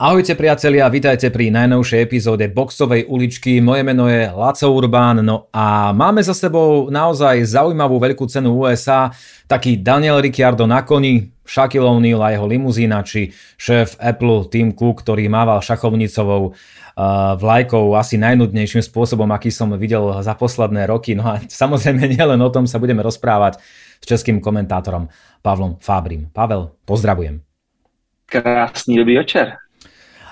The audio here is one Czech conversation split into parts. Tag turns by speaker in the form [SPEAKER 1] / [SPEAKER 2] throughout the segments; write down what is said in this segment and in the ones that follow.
[SPEAKER 1] Ahojte priatelia, vítajte pri najnovšej epizóde Boxovej uličky. Moje meno je Laco Urbán, no a máme za sebou naozaj zaujímavú veľkú cenu USA, taký Daniel Ricciardo na koni, Shaquille O'Neal a jeho limuzína, či šéf Apple Tim Cook, ktorý mával šachovnicovou uh, vlajkou asi najnudnejším spôsobom, aký som videl za posledné roky. No a samozrejme nielen o tom sa budeme rozprávať s českým komentátorom Pavlom Fábrim. Pavel, pozdravujem.
[SPEAKER 2] Krásný dobrý večer.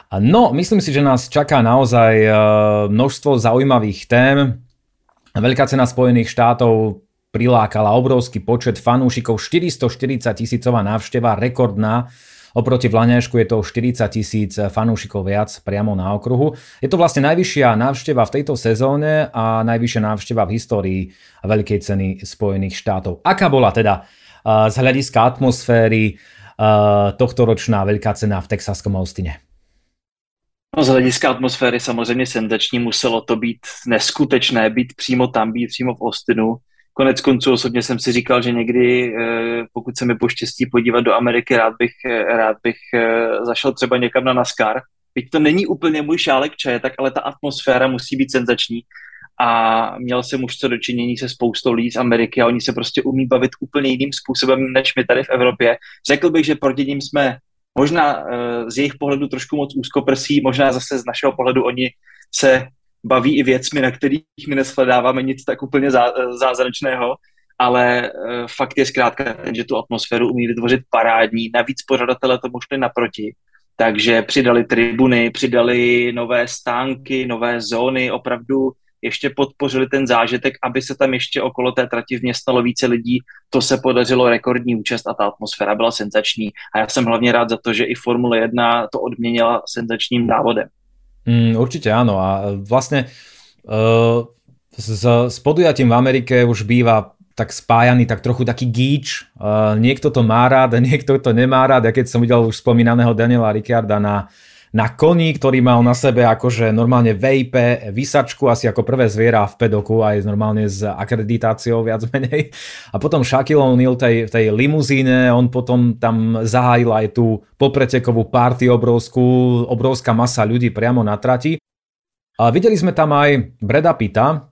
[SPEAKER 1] No, myslím si, že nás čaká naozaj e, množstvo zaujímavých tém. Veľká cena Spojených štátov prilákala obrovský počet fanúšikov, 440 tisícová návšteva, rekordná. Oproti Vlaňašku je to 40 tisíc fanúšikov viac priamo na okruhu. Je to vlastne najvyššia návšteva v tejto sezóne a najvyššia návšteva v histórii Veľkej ceny Spojených štátov. Aká bola teda e, z hľadiska atmosféry e, tohto ročná Veľká cena v Texaskom Austine?
[SPEAKER 2] No z hlediska atmosféry samozřejmě senzační muselo to být neskutečné, být přímo tam, být přímo v Austinu. Konec konců osobně jsem si říkal, že někdy, eh, pokud se mi poštěstí podívat do Ameriky, rád bych, eh, rád bych eh, zašel třeba někam na NASCAR. Teď to není úplně můj šálek čaje, tak ale ta atmosféra musí být senzační. A měl jsem už co dočinění se spoustou lidí z Ameriky a oni se prostě umí bavit úplně jiným způsobem než my tady v Evropě. Řekl bych, že proti ním jsme Možná eh, z jejich pohledu trošku moc úzkoprsí, možná zase z našeho pohledu oni se baví i věcmi, na kterých my neshledáváme nic tak úplně eh, zázračného, ale uh, fakt je zkrátka ten, že tu atmosféru umí vytvořit parádní. Navíc pořadatelé tomu šli naproti, takže přidali tribuny, přidali nové stánky, nové zóny, opravdu ještě podpořili ten zážitek, aby se tam ještě okolo té trati vměstnalo více lidí. To se podařilo rekordní účast a ta atmosféra byla senzační. A já jsem hlavně rád za to, že i Formule 1 to odměnila senzačním závodem.
[SPEAKER 1] Mm, určitě ano. A vlastně uh, s, s podujatím v Amerike už býva tak spájaný, tak trochu taký gíč. Uh, niekto to má rád, niekto to nemá rád. Ja keď som videl už spomínaného Daniela Ricciarda na na koni, ktorý mal na sebe akože normálne vape, vysačku, asi ako prvé zviera v pedoku, aj normálne s akreditáciou viac menej. A potom Shaquille O'Neal tej, tej limuzíne, on potom tam zahájil aj tú popretekovú party obrovskú, obrovská masa ľudí priamo na trati. A videli sme tam aj Breda Pitta,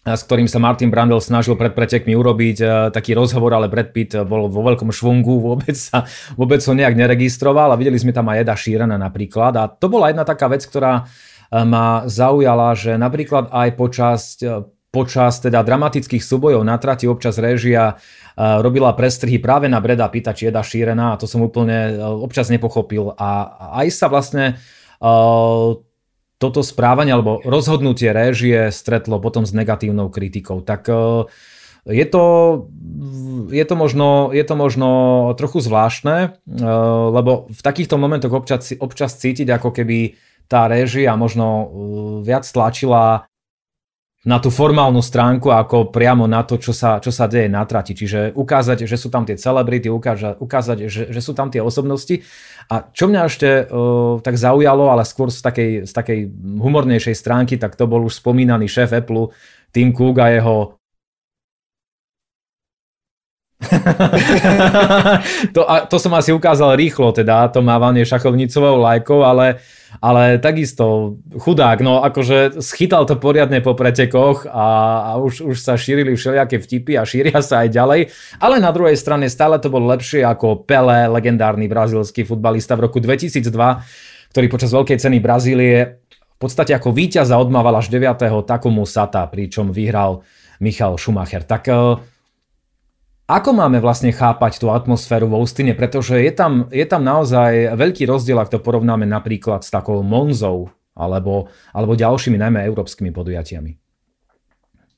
[SPEAKER 1] s ktorým sa Martin Brandel snažil pred pretekmi urobiť uh, taký rozhovor, ale Brad Pitt bol vo veľkom švungu, vôbec, sa, vôbec ho nejak neregistroval a videli sme tam aj Eda Sheerana napríklad a to bola jedna taká vec, ktorá uh, ma zaujala, že napríklad aj počas, počas teda dramatických súbojov na trati občas režia robila prestrhy práve na Breda Pitta či Eda Sheerana a to som úplne občas nepochopil. A aj sa vlastne toto správanie alebo rozhodnutie réžie stretlo potom s negatívnou kritikou. Tak e, je to, je to, možno, je to možno trochu zvláštne, e, lebo v takýchto momentoch občas, občas cítiť, ako keby tá réžia možno e, viac tlačila na tú formálnu stránku ako priamo na to, čo sa, čo sa deje na trati. Čiže ukázať, že sú tam tie celebrity, ukázať, ukázať že, že sú tam tie osobnosti. A čo mňa ešte uh, tak zaujalo, ale skôr z takej, z takej humornejšej stránky, tak to bol už spomínaný šéf Apple Tim Cook a jeho to, a to som asi ukázal rýchlo, teda to mávanie šachovnicovou lajkou, ale, ale takisto chudák, no akože schytal to poriadne po pretekoch a, a už, už sa šírili všelijaké vtipy a šíria sa aj ďalej, ale na druhej strane stále to bolo lepšie ako Pele, legendárny brazilský futbalista v roku 2002, ktorý počas veľkej ceny Brazílie v podstate ako víťaza odmával až 9. Takumu Sata, pričom vyhral Michal Schumacher. Tak ako máme vlastne chápať tú atmosféru v Austine, pretože je tam, je tam naozaj veľký rozdiel, ak to porovnáme napríklad s takou Monzou alebo, alebo ďalšími najmä európskymi podujatiami.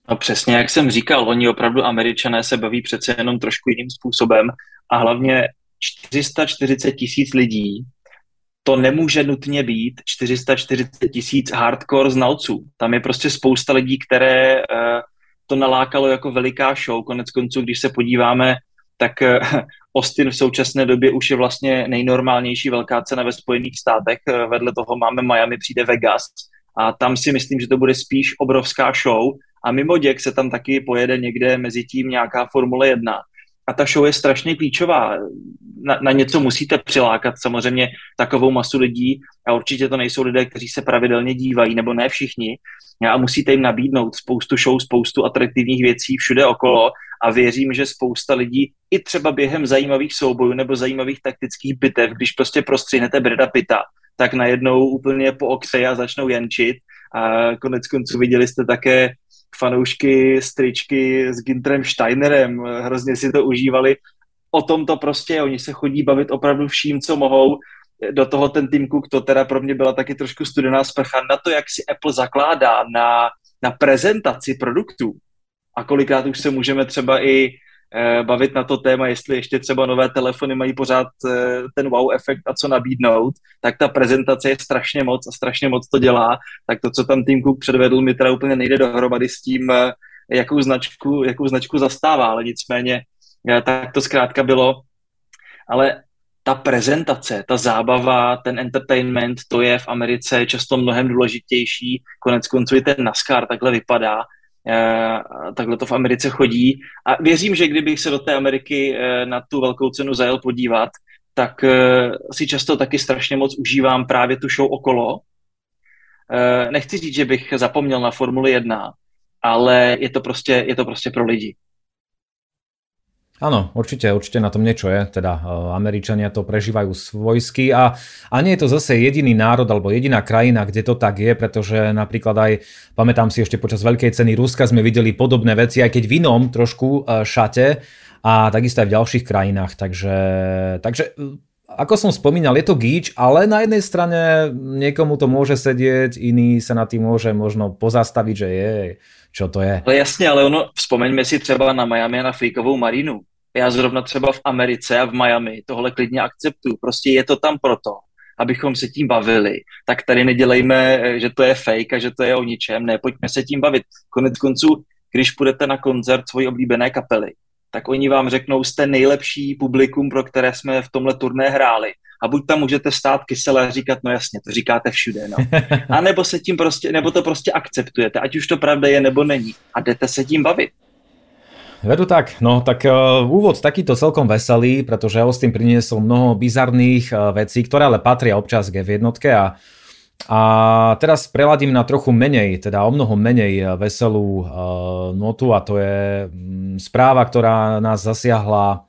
[SPEAKER 2] No přesně, jak jsem říkal, oni opravdu američané se baví přece jenom trošku jiným způsobem a hlavně 440 tisíc lidí, to nemůže nutně být 440 tisíc hardcore znalců. Tam je prostě spousta lidí, které uh, to nalákalo jako veliká show. Konec konců, když se podíváme, tak eh, Austin v současné době už je vlastně nejnormálnější velká cena ve Spojených státech. Eh, vedle toho máme Miami, přijde Vegas a tam si myslím, že to bude spíš obrovská show a mimo děk se tam taky pojede někde mezi tím nějaká Formule 1. a ta show je strašně klíčová. Na, na něco musíte přilákat samozřejmě takovou masu lidí a určitě to nejsou lidé, kteří se pravidelně dívají, nebo ne všichni. A musíte jim nabídnout spoustu show, spoustu atraktivních věcí všude okolo a věřím, že spousta lidí i třeba během zajímavých soubojů nebo zajímavých taktických bitev, když prostě prostřihnete Breda Pita, tak najednou úplně po okře a začnou jančit. A konec konců viděli jste také fanoušky stričky s Gintrem Steinerem, hrozně si to užívali. O tom to prostě, oni se chodí bavit opravdu vším, co mohou. Do toho ten Tim Cook, to teda pro mě byla taky trošku studená sprcha na to, jak si Apple zakládá na, na prezentaci produktů. A kolikrát už se můžeme třeba i bavit na to téma, jestli ještě třeba nové telefony mají pořád eh, ten wow efekt a co nabídnout, tak ta prezentace je strašně moc a strašně moc to dělá. Tak to, co tam Tim Cook předvedl, mi teda úplně nejde dohromady s tím, eh, jakou značku, jakou značku zastává, ale nicméně tak to zkrátka bylo. Ale ta prezentace, ta zábava, ten entertainment, to je v Americe často mnohem důležitější. Konec konců i ten NASCAR takhle vypadá Eh, takhle to v Americe chodí. A věřím, že kdybych se do té Ameriky eh, na tu velkou cenu zajel podívat, tak eh, si často taky strašně moc užívám právě tu show okolo. Nechci říct, že bych zapomněl na Formuli 1, ale je to prostě, je to prostě pro lidi.
[SPEAKER 1] Áno, určite, určite na tom niečo je. Teda e, Američania to prežívajú svojsky a, a nie je to zase jediný národ alebo jediná krajina, kde to tak je, pretože napríklad aj, pamätám si ešte počas veľkej ceny Ruska sme videli podobné veci, aj keď v inom trošku e, šate a takisto aj v ďalších krajinách. Takže, takže e, ako som spomínal, je to gíč, ale na jednej strane niekomu to môže sedieť, iný sa na tým môže možno pozastaviť, že je, čo to je.
[SPEAKER 2] Ale jasně, ale ono, vzpomeňme si třeba na Miami a na freakovou Marinu já zrovna třeba v Americe a v Miami tohle klidně akceptuju. Prostě je to tam proto, abychom se tím bavili. Tak tady nedělejme, že to je fake a že to je o ničem. Ne, pojďme se tím bavit. Konec konců, když půjdete na koncert svojí oblíbené kapely, tak oni vám řeknou, jste nejlepší publikum, pro které jsme v tomhle turné hráli. A buď tam můžete stát kyselé a říkat, no jasně, to říkáte všude, no. A nebo se tím prostě, nebo to prostě akceptujete, ať už to pravda je nebo není. A jdete se tím bavit.
[SPEAKER 1] Vedu tak, no tak uh, úvod takýto celkom veselý, pretože Austin priniesol mnoho bizarných uh, vecí, ktoré ale patria občas k jednotke a, a teraz preladím na trochu menej, teda o mnoho menej e, veselú uh, notu a to je um, správa, ktorá nás zasiahla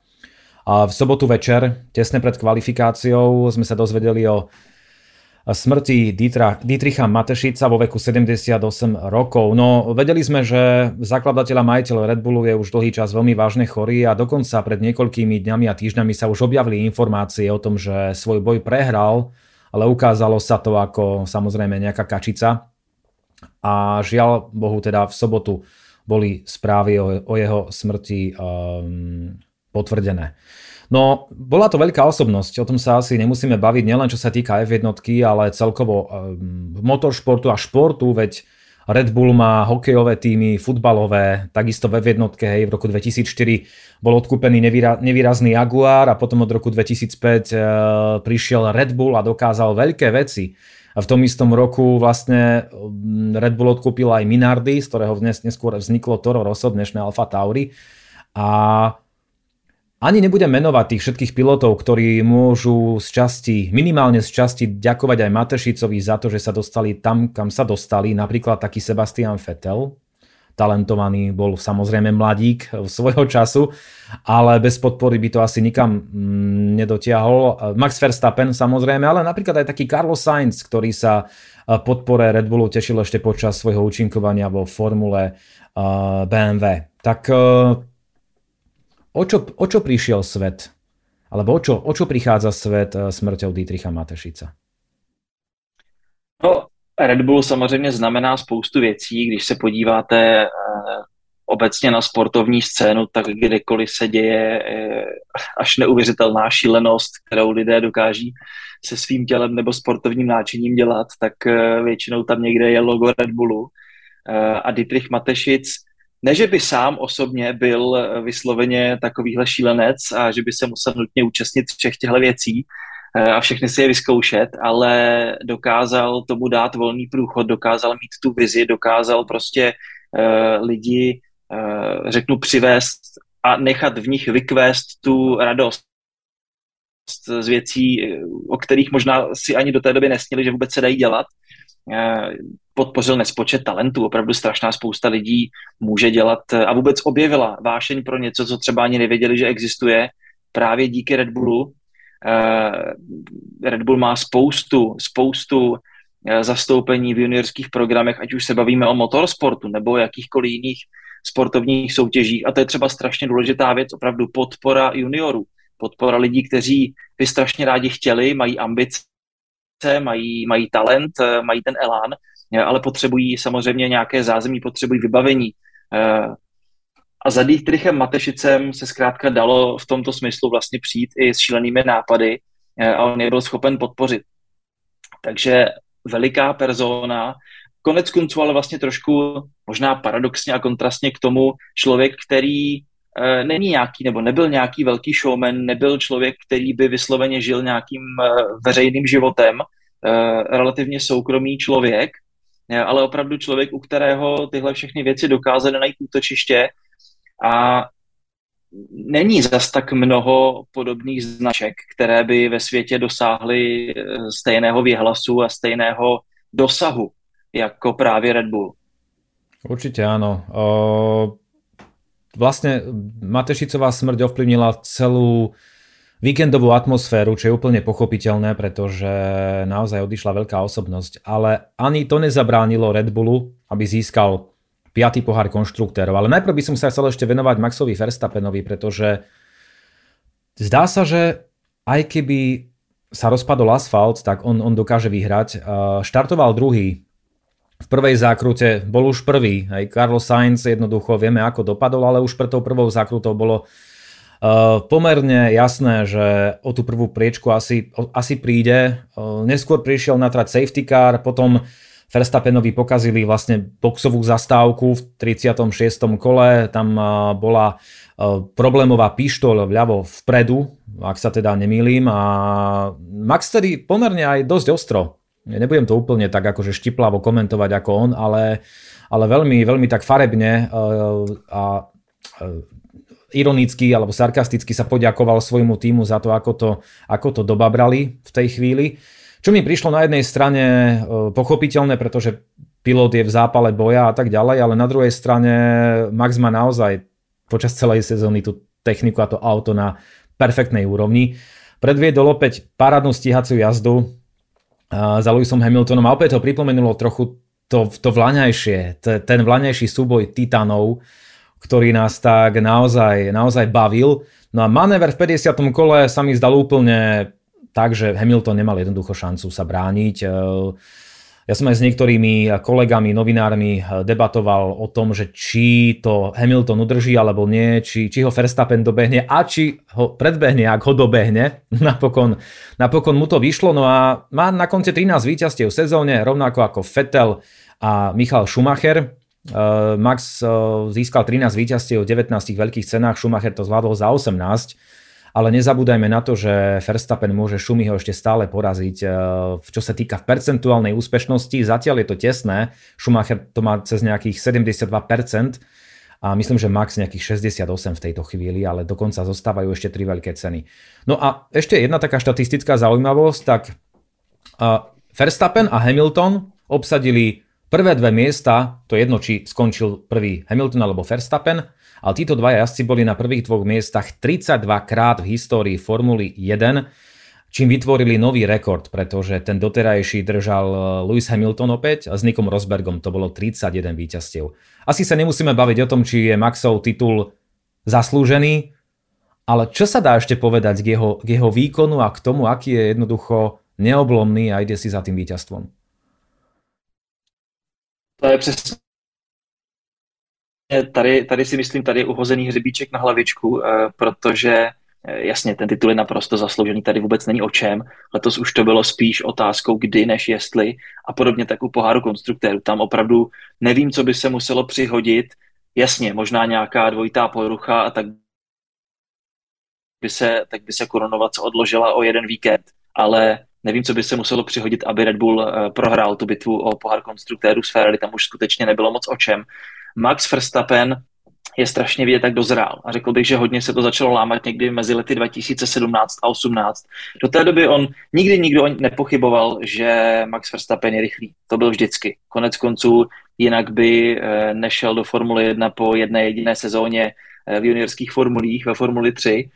[SPEAKER 1] uh, v sobotu večer, tesne pred kvalifikáciou. Sme sa dozvedeli o smrti Dietra, Dietricha Matešica vo veku 78 rokov. No, vedeli sme, že zakladateľ a majiteľ Red Bullu je už dlhý čas veľmi vážne chorý a dokonca pred niekoľkými dňami a týždňami sa už objavili informácie o tom, že svoj boj prehral, ale ukázalo sa to ako samozrejme nejaká kačica. A žiaľ Bohu teda v sobotu boli správy o, o jeho smrti um, potvrdené. No, bola to veľká osobnosť, o tom sa asi nemusíme baviť, nielen čo sa týka F1, ale celkovo um, motoršportu a športu, veď Red Bull má hokejové týmy, futbalové, takisto v F1, hej, v roku 2004 bol odkúpený nevýra, nevýrazný Jaguar a potom od roku 2005 uh, prišiel Red Bull a dokázal veľké veci. A v tom istom roku vlastne Red Bull odkúpil aj Minardi, z ktorého dnes neskôr vzniklo Toro Rosso, dnešné Alfa Tauri. A ani nebudem menovať tých všetkých pilotov, ktorí môžu z časti, minimálne z časti ďakovať aj Matešicovi za to, že sa dostali tam, kam sa dostali. Napríklad taký Sebastian Vettel, talentovaný, bol samozrejme mladík svojho času, ale bez podpory by to asi nikam mm, nedotiahol. Max Verstappen samozrejme, ale napríklad aj taký Carlos Sainz, ktorý sa podpore Red Bullu tešil ešte počas svojho účinkovania vo formule BMW. Tak o čo, o čo prišiel svet? Alebo o čo, o čo prichádza svet eh, smrťou Dietricha Matešica?
[SPEAKER 2] No, Red Bull samozřejmě znamená spoustu věcí. Když se podíváte eh, obecně na sportovní scénu, tak kdekoliv se děje eh, až neuvěřitelná šílenost, kterou lidé dokáží se svým tělem nebo sportovním náčiním dělat, tak většinou tam někde je logo Red Bullu. A Dietrich Matešic ne, že by sám osobně byl eh, vysloveně takovýhle šílenec a že by se musel nutně účastnit všech těchto věcí eh, a všechny si je vyzkoušet, ale dokázal tomu dát volný průchod, dokázal mít tu vizi, dokázal prostě uh, lidi, uh, řeknu, přivést a nechat v nich vykvést tu radost z věcí, o kterých možná si ani do té doby nesnili, že vůbec se dají dělat. Podpořil nespočet talentů, opravdu strašná spousta lidí může dělat a vůbec objevila vášeň pro něco, co třeba ani nevěděli, že existuje, právě díky Red Bullu. Red Bull má spoustu, spoustu zastoupení v juniorských programech, ať už se bavíme o motorsportu nebo jakýchkoliv jiných sportovních soutěžích. A to je třeba strašně důležitá věc, opravdu podpora juniorů, podpora lidí, kteří by strašně rádi chtěli, mají ambice, mají, mají talent, mají ten elán, ale potřebují samozřejmě nějaké zázemí, potřebují vybavení. A za Dietrichem Matešicem se zkrátka dalo v tomto smyslu vlastně přijít i s šílenými nápady a on je byl schopen podpořit. Takže veliká persona, konec konců ale vlastně trošku možná paradoxně a kontrastně k tomu člověk, který není nějaký, nebo nebyl nějaký velký showman, nebyl člověk, který by vysloveně žil nějakým veřejným životem, relativně soukromý člověk, e, ale opravdu člověk, u kterého tyhle všechny věci dokázaly najít útočiště a není zas tak mnoho podobných značek, které by ve světě dosáhly stejného výhlasu a stejného dosahu jako právě Red Bull.
[SPEAKER 1] Určite áno. O, vlastne Matešicová smrť ovplyvnila celú víkendovú atmosféru, čo je úplne pochopiteľné, pretože naozaj odišla veľká osobnosť. Ale ani to nezabránilo Red Bullu, aby získal 5. pohár konštruktérov. Ale najprv by som sa chcel ešte venovať Maxovi Verstappenovi, pretože zdá sa, že aj keby sa rozpadol asfalt, tak on, on dokáže vyhrať. Štartoval druhý v prvej zákrute bol už prvý. Aj Carlos Sainz jednoducho vieme, ako dopadol, ale už pre tou prvou zákrutou bolo uh, pomerne jasné, že o tú prvú priečku asi, asi príde. Uh, neskôr prišiel na trať safety car, potom Verstappenovi pokazili vlastne boxovú zastávku v 36. kole, tam uh, bola problémová pištol vľavo vpredu, ak sa teda nemýlim a Max tedy pomerne aj dosť ostro nebudem to úplne tak akože štiplavo komentovať ako on, ale, ale veľmi, veľmi tak farebne a ironicky alebo sarkasticky sa poďakoval svojmu týmu za to, ako to, ako to dobabrali v tej chvíli. Čo mi prišlo na jednej strane uh, pochopiteľné, pretože pilot je v zápale boja a tak ďalej, ale na druhej strane Max má naozaj počas celej sezóny tú techniku a to auto na perfektnej úrovni. Predviedol opäť parádnu stíhaciu jazdu, za Lewisom Hamiltonom a opäť ho pripomenulo trochu to, to vlaňajšie, ten vlaňajší súboj titanov, ktorý nás tak naozaj, naozaj bavil. No a manéver v 50. kole sa mi zdal úplne tak, že Hamilton nemal jednoducho šancu sa brániť. Ja som aj s niektorými kolegami, novinármi eh, debatoval o tom, že či to Hamilton udrží alebo nie, či, či ho Verstappen dobehne a či ho predbehne, ak ho dobehne. Napokon, napokon mu to vyšlo, no a má na konci 13 víťazstiev v sezóne, rovnako ako Vettel a Michal Schumacher. Eh, Max eh, získal 13 víťazstiev v 19 veľkých cenách, Schumacher to zvládol za 18 ale nezabúdajme na to, že Verstappen môže Šumiho ešte stále poraziť, eh, čo sa týka v percentuálnej úspešnosti. Zatiaľ je to tesné, Schumacher to má cez nejakých 72%, a myslím, že max nejakých 68 v tejto chvíli, ale dokonca zostávajú ešte tri veľké ceny. No a ešte jedna taká štatistická zaujímavosť, tak Verstappen a Hamilton obsadili prvé dve miesta, to je jedno, či skončil prvý Hamilton alebo Verstappen, ale títo dvaja jazdci boli na prvých dvoch miestach 32 krát v histórii Formuly 1, čím vytvorili nový rekord, pretože ten doterajší držal eh, Lewis Hamilton opäť a s Nikom Rosbergom to bolo 31 víťazstiev. Asi sa nemusíme baviť o tom, či je Maxov titul zaslúžený, ale čo sa dá ešte povedať k jeho, k jeho výkonu a k tomu, aký je jednoducho neoblomný a ide si za tým víťazstvom?
[SPEAKER 2] To je přesně tady, tady si myslím, tady je uhozený hřebíček na hlavičku, eh, protože eh, jasně, ten titul je naprosto zasloužený, tady vůbec není o čem. Letos už to bylo spíš otázkou kdy, než jestli a podobně tak u poháru konstruktérů. Tam opravdu nevím, co by se muselo přihodit. Jasně, možná nějaká dvojitá porucha a tak by se, tak by se korunovace odložila o jeden víkend, ale nevím, co by se muselo přihodit, aby Red Bull eh, prohrál tu bitvu o pohár konstruktérů s Ferrari, tam už skutečně nebylo moc o čem. Max Verstappen je strašně vidět, tak dozrál. A řekl bych, že hodně se to začalo lámat někdy mezi lety 2017 a 2018. Do té doby on nikdy nikdo nepochyboval, že Max Verstappen je rychlý. To byl vždycky. Konec konců jinak by eh, nešel do Formule 1 po jedné jediné sezóně eh, v juniorských formulích ve Formuli 3.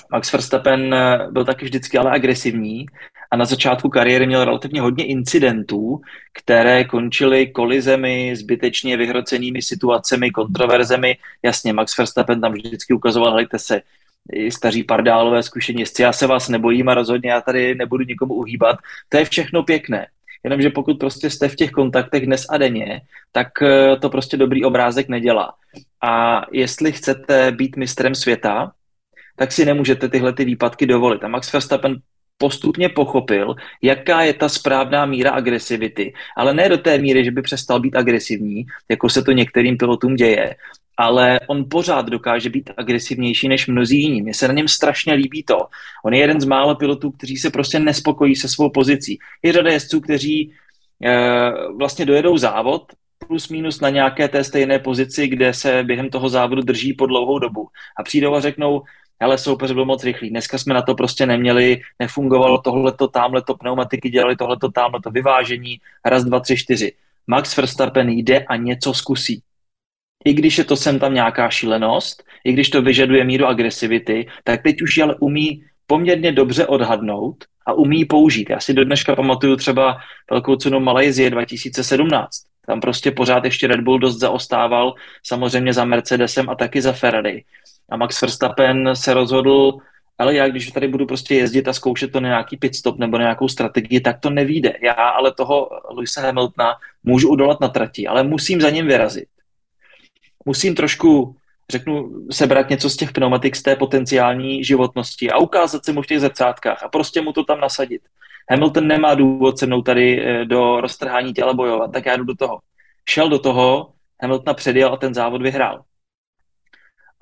[SPEAKER 2] Eh, Max Verstappen byl taky vždycky ale agresivní a na začátku kariéry měl relativně hodně incidentů, které končily kolizemi, zbytečně vyhrocenými situacemi, kontroverzemi. Jasně, Max Verstappen tam vždycky ukazoval, hejte se, staří pardálové zkušenosti, já se vás nebojím a rozhodně já tady nebudu nikomu uhýbat. To je všechno pěkné. Jenomže pokud prostě jste v těch kontaktech dnes a denně, tak eh, to prostě dobrý obrázek nedělá. A jestli chcete být mistrem světa, tak si nemůžete tyhle ty výpadky dovolit. A Max Verstappen postupně pochopil, jaká je ta správná míra agresivity. Ale ne do té míry, že by přestal být agresivní, jako se to některým pilotům děje, ale on pořád dokáže být agresivnější než mnozí jiní. Mně se na něm strašně líbí to. On je jeden z mála pilotů, kteří se prostě nespokojí se svou pozicí. Je řada jezdců, kteří e, vlastně dojedou závod plus minus na nějaké té stejné pozici, kde se během toho závodu drží po dlouhou dobu. A přijdou a řeknou, ale soupeř byl moc rychlý. Dneska jsme na to prostě neměli, nefungovalo tohleto, tamhleto, pneumatiky dělali tohleto, tamhleto, vyvážení, raz, dva, tři, čtyři. Max Verstappen jde a něco zkusí. I když je to sem tam nějaká šílenost, i když to vyžaduje míru agresivity, tak teď už ale umí poměrně dobře odhadnout a umí použít. Já si do dneška pamatuju třeba velkou cenu Malajzie 2017. Tam prostě pořád ještě Red Bull dost zaostával, samozřejmě za Mercedesem a taky za Ferrari. A Max Verstappen se rozhodl, ale já když tady budu prostě jezdit a zkoušet to na nějaký pit stop nebo na nějakou strategii, tak to nevíde. Já ale toho Luisa Hamiltona můžu udolat na trati, ale musím za ním vyrazit. Musím trošku, řeknu, sebrat něco z těch pneumatik, z té potenciální životnosti a ukázat se mu v těch zrcátkách a prostě mu to tam nasadit. Hamilton nemá důvod se mnou tady eh, do roztrhání těla bojovat, tak já jdu do toho. Šel do toho, Hamiltona předjel a ten závod vyhrál.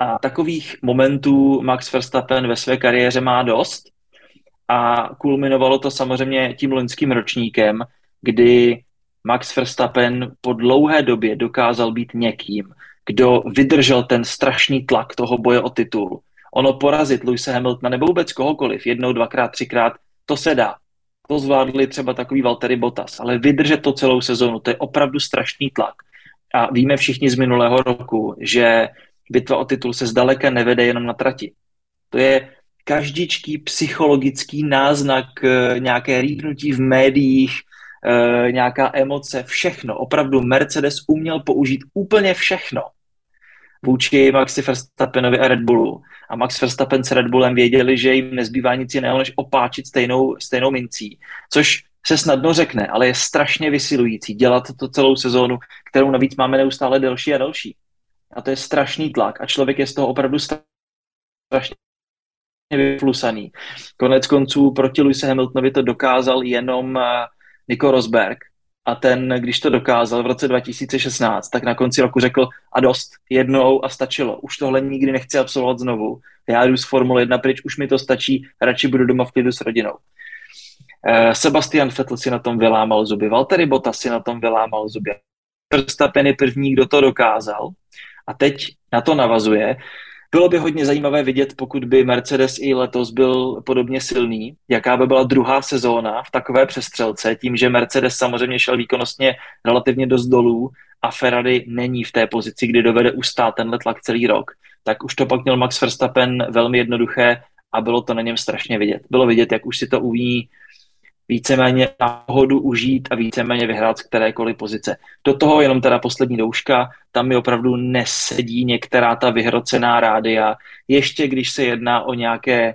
[SPEAKER 2] A takových momentů Max Verstappen ve své kariéře má dost a kulminovalo to samozřejmě tím loňským ročníkem, kdy Max Verstappen po dlouhé době dokázal být někým, kdo vydržel ten strašný tlak toho boje o titul. Ono porazit Luise Hamiltona nebo vůbec kohokoliv jednou, dvakrát, třikrát, to se dá. To zvládli třeba takový Valtteri Bottas, ale vydržet to celou sezonu, to je opravdu strašný tlak. A víme všichni z minulého roku, že bitva o titul se zdaleka nevede jenom na trati. To je každičký psychologický náznak, eh, nějaké rýpnutí v médiích, eh, nějaká emoce, všechno. Opravdu Mercedes uměl použít úplně všechno vůči Maxi Verstappenovi a Red Bullu. A Max Verstappen s Red Bullem věděli, že jim nezbývá nic jiného, než opáčit stejnou, stejnou mincí. Což se snadno řekne, ale je strašně vysilující dělat to celou sezónu, kterou navíc máme neustále delší a delší. A to je strašný tlak a člověk je z toho opravdu strašně vyflusaný. Konec konců proti Luise Hamiltonovi to dokázal jenom eh, Nico Rosberg a ten, když to dokázal v roce 2016, tak na konci roku řekl a dost, jednou a stačilo. Už tohle nikdy nechci absolvovat znovu. Já jdu z Formule 1 pryč, už mi to stačí, radši budu doma v klidu s rodinou. Eh, Sebastian Vettel si na tom vylámal zuby, Valtteri Bottas si na tom vylámal zuby. Verstappen je první, kdo to dokázal a teď na to navazuje. Bylo by hodně zajímavé vidět, pokud by Mercedes i letos byl podobně silný, jaká by byla druhá sezóna v takové přestřelce, tím, že Mercedes samozřejmě šel výkonnostně relativně dost dolů a Ferrari není v té pozici, kdy dovede ustát tenhle tlak celý rok, tak už to pak měl Max Verstappen velmi jednoduché a bylo to na něm strašně vidět. Bylo vidět, jak už si to umí víceméně náhodu užít a víceméně vyhrát z kterékoliv pozice. Do toho jenom teda poslední douška, tam mi opravdu nesedí některá ta vyhrocená rádia, ještě když se jedná o nějaké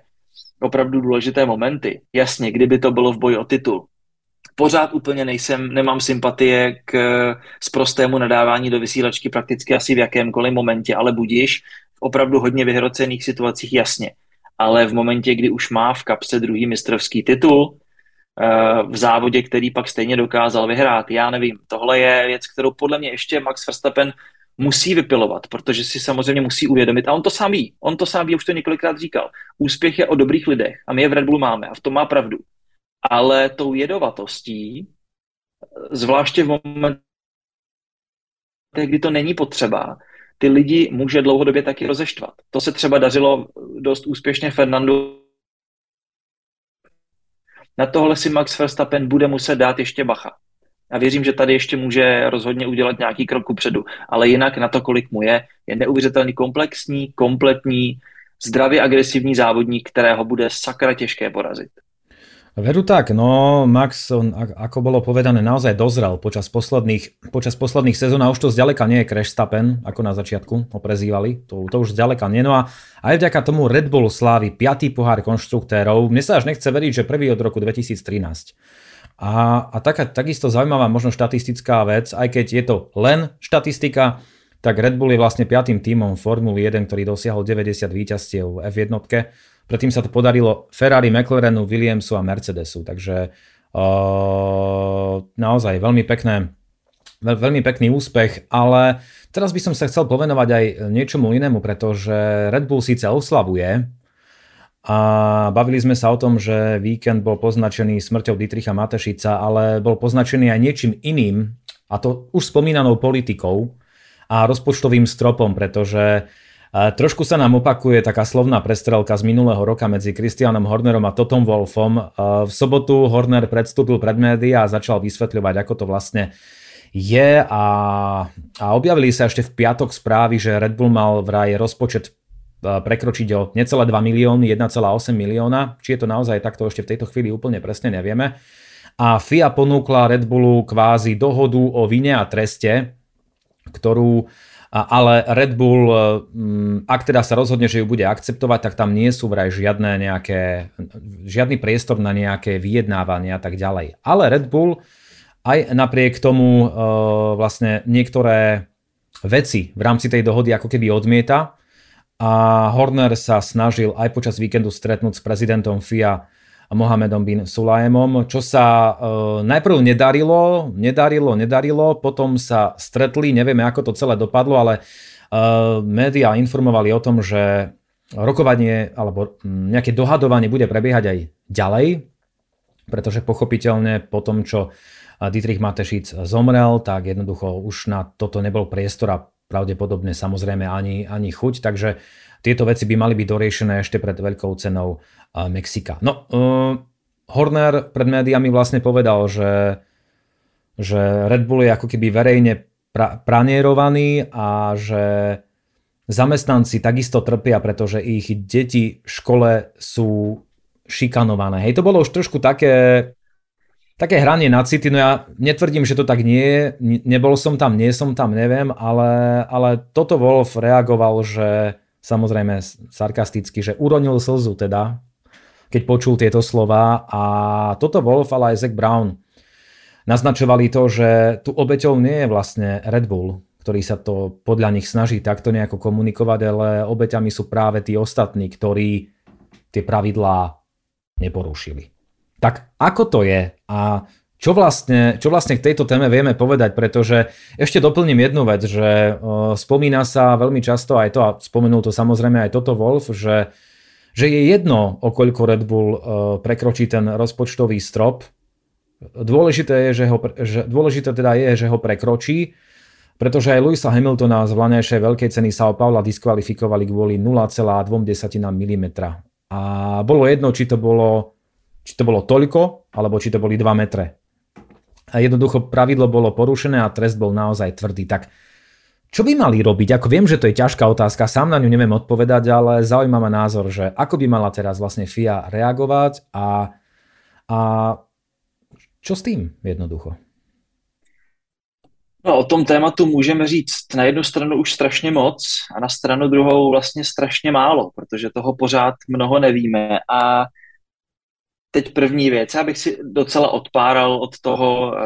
[SPEAKER 2] opravdu důležité momenty. Jasně, kdyby to bylo v boji o titul. Pořád úplně nejsem, nemám sympatie k prostému nadávání do vysílačky prakticky asi v jakémkoliv momentě, ale budíš v opravdu hodně vyhrocených situacích jasně. Ale v momentě, kdy už má v kapse druhý mistrovský titul, Eh, v závodě, který pak stejně dokázal vyhrát. Já nevím, tohle je věc, kterou podle mě ještě Max Verstappen musí vypilovat, protože si samozřejmě musí uvědomit, a on to sám ví, on to sám ví, už to několikrát říkal, úspěch je o dobrých lidech a my je v Red Bullu máme a v tom má pravdu. Ale tou jedovatostí, zvláště v momentě, kdy to není potřeba, ty lidi může dlouhodobě taky rozeštvat. To se třeba dařilo dost úspěšně Fernandu. Na tohle si Max Verstappen bude muset dát ještě bacha. A věřím, že tady ještě může rozhodně udělat nějaký krok kupředu. Ale jinak na to, kolik mu je, je neuvěřitelný komplexní, kompletní, zdravě agresivní závodník, kterého bude sakra těžké porazit.
[SPEAKER 1] Veru tak, no Max, on, ako bolo povedané, naozaj dozrel počas posledných, počas posledných sezón a už to zďaleka nie je Crash Stappen, ako na začiatku ho prezývali, to, to už zďaleka nie. No a aj vďaka tomu Red Bull slávi 5. pohár konštruktérov. Mne sa až nechce veriť, že prvý od roku 2013. A, a taká, takisto zaujímavá možno štatistická vec, aj keď je to len štatistika, tak Red Bull je vlastne piatým tímom Formuly 1, ktorý dosiahol 90 víťazstiev v F1 Predtým sa to podarilo Ferrari, McLarenu, Williamsu a Mercedesu, takže uh, naozaj veľmi pekné, veľ, veľmi pekný úspech, ale teraz by som sa chcel povenovať aj niečomu inému, pretože Red Bull síce oslavuje, a bavili sme sa o tom, že víkend bol poznačený smrťou Dietricha Matešica, ale bol poznačený aj niečím iným, a to už spomínanou politikou a rozpočtovým stropom, pretože Trošku sa nám opakuje taká slovná prestrelka z minulého roka medzi Christianom Hornerom a Totom Wolfom. V sobotu Horner predstúpil pred médiá a začal vysvetľovať, ako to vlastne je a, a objavili sa ešte v piatok správy, že Red Bull mal vraj rozpočet prekročiť o necelé 2 milióny, 1,8 milióna. Či je to naozaj takto ešte v tejto chvíli úplne presne nevieme. A FIA ponúkla Red Bullu kvázi dohodu o vine a treste, ktorú ale Red Bull, e, ak teda sa rozhodne, že ju bude akceptovať, tak tam nie sú vraj žiadne nejaké, žiadny priestor na nejaké vyjednávanie a tak ďalej. Ale Red Bull aj napriek tomu e, vlastne niektoré veci v rámci tej dohody ako keby odmieta a Horner sa snažil aj počas víkendu stretnúť s prezidentom FIA Mohamedom bin Sulajemom, čo sa uh, najprv nedarilo, nedarilo, nedarilo, potom sa stretli, nevieme ako to celé dopadlo, ale uh, médiá informovali o tom, že rokovanie alebo nejaké dohadovanie bude prebiehať aj ďalej, pretože pochopiteľne po tom, čo Dietrich Matešic zomrel, tak jednoducho už na toto nebol priestor a pravdepodobne samozrejme ani, ani chuť, takže tieto veci by mali byť doriešené ešte pred veľkou cenou Mexika. No, uh, Horner pred médiami vlastne povedal, že, že Red Bull je ako keby verejne pra, pranierovaný a že zamestnanci takisto trpia, pretože ich deti v škole sú šikanované. Hej, to bolo už trošku také, také hranie na city, no ja netvrdím, že to tak nie je, nebol som tam, nie som tam, neviem, ale, ale toto Wolf reagoval, že samozrejme sarkasticky, že uronil slzu teda keď počul tieto slova a toto Wolf, ale aj Zach Brown naznačovali to, že tu obeťou nie je vlastne Red Bull, ktorý sa to podľa nich snaží takto nejako komunikovať, ale obeťami sú práve tí ostatní, ktorí tie pravidlá neporušili. Tak ako to je a čo vlastne, čo vlastne k tejto téme vieme povedať, pretože ešte doplním jednu vec, že uh, spomína sa veľmi často aj to, a spomenul to samozrejme aj toto Wolf, že že je jedno, o koľko Red Bull uh, prekročí ten rozpočtový strop. Dôležité, je, že ho, že, dôležité teda je, že ho prekročí, pretože aj Louisa Hamiltona z vlanejšej veľkej ceny Sao Paula diskvalifikovali kvôli 0,2 mm. A bolo jedno, či to bolo, či to bolo toľko, alebo či to boli 2 metre. A jednoducho pravidlo bolo porušené a trest bol naozaj tvrdý. Tak čo by mali robiť? Ako viem, že to je ťažká otázka, sám na ňu neviem odpovedať, ale zaujíma ma názor, že ako by mala teraz vlastne FIA reagovať a, a čo s tým jednoducho?
[SPEAKER 2] No, o tom tématu můžeme říct na jednu stranu už strašně moc a na stranu druhou vlastně strašně málo, protože toho pořád mnoho nevíme a teď první věc. Já bych si docela odpáral od toho uh,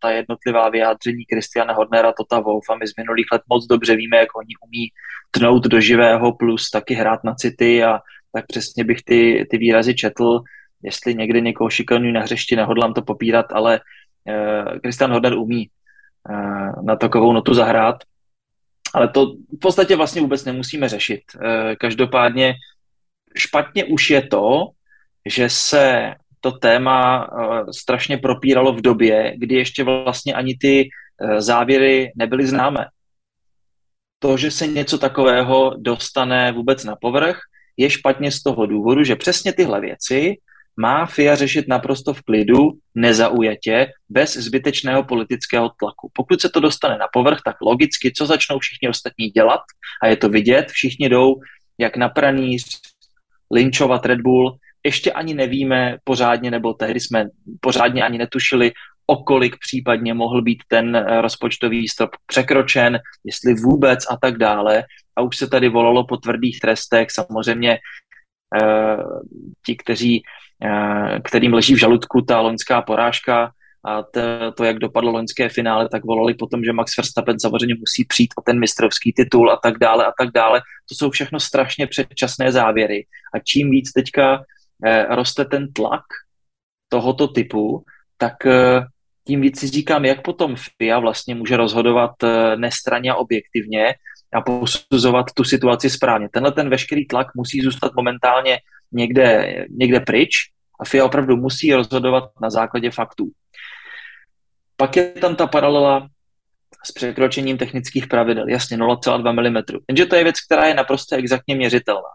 [SPEAKER 2] ta jednotlivá vyjádření Kristiana Hornera, Tota Wolfa. My z minulých let moc dobře víme, jak oni umí tnout do živého plus taky hrát na city a tak přesně bych ty, ty výrazy četl. Jestli někdy někoho šikanují na hřešti, nehodlám to popírat, ale Kristian uh, Horner umí uh, na takovou notu zahrát. Ale to v podstatě vlastně vůbec nemusíme řešit. Uh, každopádně špatně už je to, že se to téma uh, strašně propíralo v době, kdy ještě vlastně ani ty uh, závěry nebyly známé. to, že se něco takového dostane vůbec na povrch, je špatně z toho důvodu, že přesně tyhle věci má FIA řešit naprosto v klidu, nezaujatě, bez zbytečného politického tlaku. Pokud se to dostane na povrch, tak logicky, co začnou všichni ostatní dělat, a je to vidět, všichni jdou jak na pranýř, linčovat Red Bull, ještě ani nevíme pořádně, nebo tehdy jsme pořádně ani netušili, o kolik případně mohl být ten eh, rozpočtový strop překročen, jestli vůbec a tak dále. A už se tady volalo po tvrdých trestech. Samozřejmě eh, ti, kteří, eh, kterým leží v žaludku ta loňská porážka a to, to, jak dopadlo loňské finále, tak volali potom, že Max Verstappen samozřejmě musí přijít o ten mistrovský titul a tak dále a tak dále. To jsou všechno strašně předčasné závěry. A čím víc teďka roste ten tlak tohoto typu, tak eh, tím víc si říkám, jak potom FIA vlastně může rozhodovat eh, nestraně objektivně a posuzovat tu situaci správně. Tenhle ten veškerý tlak musí zůstat momentálně někde, někde pryč a FIA opravdu musí rozhodovat na základě faktů. Pak je tam ta paralela s překročením technických pravidel, jasně 0,2 mm. Jenže to je věc, která je naprosto exaktně měřitelná.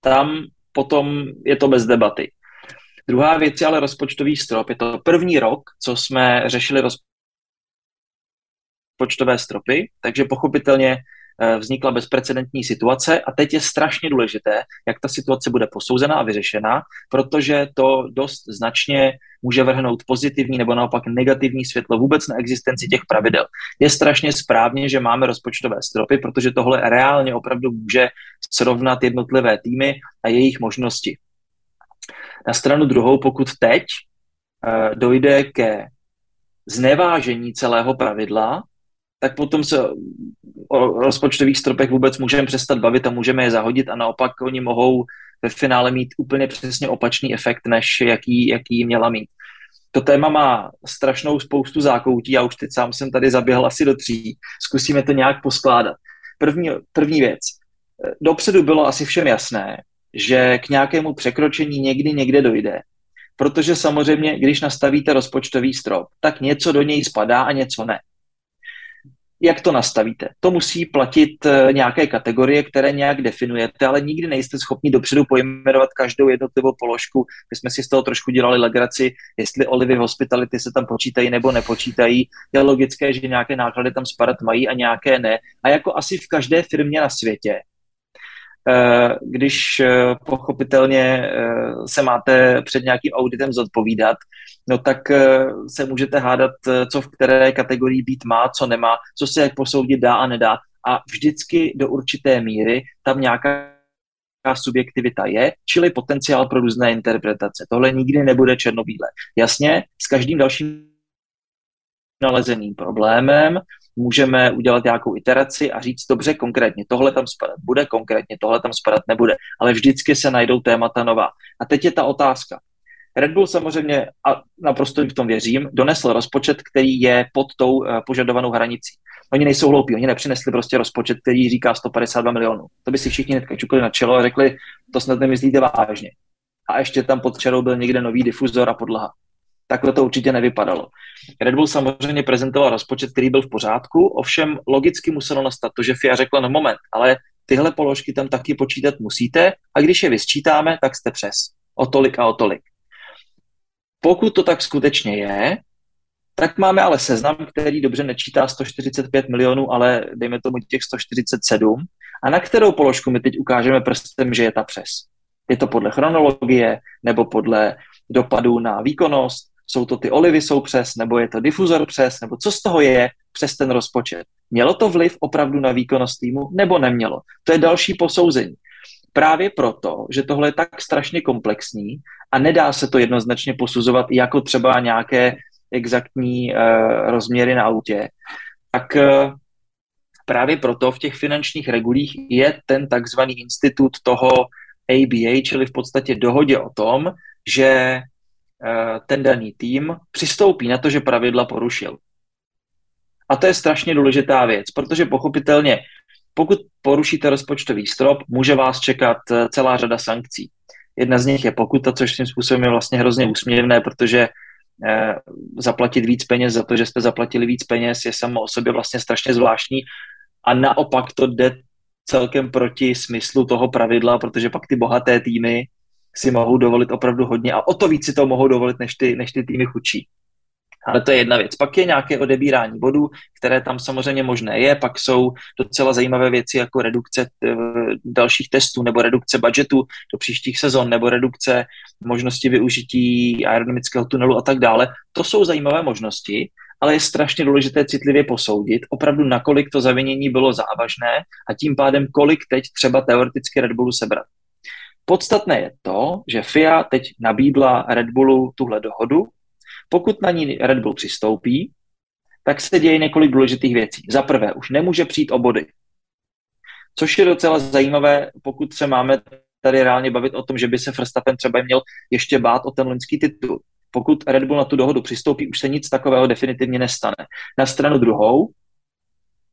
[SPEAKER 2] Tam potom je to bez debaty. Druhá věc je ale rozpočtový strop. Je to první rok, co jsme řešili rozpočtové stropy, takže pochopitelně eh, vznikla bezprecedentní situace a teď je strašně důležité, jak ta situace bude posouzena a vyřešena, protože to dost značně může vrhnout pozitivní nebo naopak negativní světlo vůbec na existenci těch pravidel. Je strašně správně, že máme rozpočtové stropy, protože tohle reálně opravdu může srovnat jednotlivé týmy a jejich možnosti. Na stranu druhou, pokud teď uh, dojde ke znevážení celého pravidla, tak potom se o rozpočtových stropech vůbec můžeme přestat bavit a můžeme je zahodit a naopak oni mohou ve finále mít úplně přesně opačný efekt, než jaký, jaký měla mít. To téma má strašnou spoustu zákoutí, já už teď sám jsem tady zaběhl asi do tří. Zkusíme to nějak poskládat. První, první věc. Dopředu bylo asi všem jasné, že k nějakému překročení někdy někde dojde. Protože samozřejmě, když nastavíte rozpočtový strop, tak něco do něj spadá a něco ne. Jak to nastavíte? To musí platit eh, nějaké kategorie, které nějak definujete, ale nikdy nejste schopni dopředu pojmenovat každou jednotlivou položku. My jsme si z toho trošku dělali legraci, jestli olivy hospitality se tam počítají nebo nepočítají. Je logické, že nějaké náklady tam spadat mají a nějaké ne. A jako asi v každé firmě na světě, když eh, pochopitelně eh, se máte před nějakým auditem zodpovídat, no tak se můžete hádat, co v které kategorii být má, co nemá, co se jak posoudit dá a nedá. A vždycky do určité míry tam nějaká subjektivita je, čili potenciál pro různé interpretace. Tohle nikdy nebude černobílé. Jasně, s každým dalším nalezeným problémem můžeme udělat nějakou iteraci a říct, dobře, konkrétně tohle tam spadat bude, konkrétně tohle tam spadat nebude, ale vždycky se najdou témata nová. A teď je ta otázka. Red Bull samozřejmě, a naprosto v tom věřím, donesl rozpočet, který je pod tou uh, požadovanou hranicí. Oni nejsou hloupí, oni nepřinesli prostě rozpočet, který říká 152 milionů. To by si všichni hnedka čukli na čelo a řekli, to snad nemyslíte vážně. A ještě tam pod čarou byl někde nový difuzor a podlaha. Takhle to určitě nevypadalo. Red Bull samozřejmě prezentoval rozpočet, který byl v pořádku, ovšem logicky muselo nastat to, že FIA řekla, no moment, ale tyhle položky tam taky počítat musíte a když je vysčítáme, tak jste přes. O tolik a o tolik. Pokud to tak skutečně je, tak máme ale seznam, který dobře nečítá 145 milionů, ale dejme tomu těch 147. A na kterou položku my teď ukážeme prstem, že je ta přes? Je to podle chronologie nebo podle dopadu na výkonnost, jsou to ty olivy jsou přes, nebo je to difuzor přes, nebo co z toho je přes ten rozpočet. Mělo to vliv opravdu na výkonnost týmu, nebo nemělo? To je další posouzení. Právě proto, že tohle je tak strašně komplexní a nedá se to jednoznačně posuzovat jako třeba nějaké exaktní uh, rozměry na autě, tak uh, právě proto v těch finančních regulích je ten takzvaný institut toho ABA, čili v podstatě dohodě o tom, že ten daný tým přistoupí na to, že pravidla porušil. A to je strašně důležitá věc, protože pochopitelně, pokud porušíte rozpočtový strop, může vás čekat eh, celá řada sankcí. Jedna z nich je pokuta, což tím způsobem je vlastně hrozně úsměvné, protože eh, zaplatit víc peněz za to, že jste zaplatili víc peněz, je samo o sobě vlastně strašně zvláštní. a naopak to jde celkem proti smyslu toho pravidla, protože pak ty bohaté týmy si mohou dovolit opravdu hodně a o to víc si to mohou dovolit než ty, než ty týmy chudší. Ale to je jedna věc. Pak je nějaké odebírání bodů, které tam samozřejmě možné je, pak jsou docela zajímavé věci jako redukce eh, dalších testů nebo redukce budgetu do příštích sezon nebo redukce možnosti využití aerodynamického tunelu a tak dále. To jsou zajímavé možnosti, ale je strašně důležité citlivě posoudit opravdu, nakolik to zavinění bylo závažné a tím pádem, kolik teď třeba teoreticky Red Bullu sebrat. Podstatné je to, že FIA teď nabídla Red Bullu tuhle dohodu. Pokud na ní Red Bull přistoupí, tak se děje několik důležitých věcí. Za prvé, už nemůže přijít o body. Což je docela zajímavé, pokud se máme tady reálně bavit o tom, že by se Verstappen třeba měl ještě bát o ten loňský titul. Pokud Red Bull na tu dohodu přistoupí, už se nic takového definitivně nestane. Na stranu druhou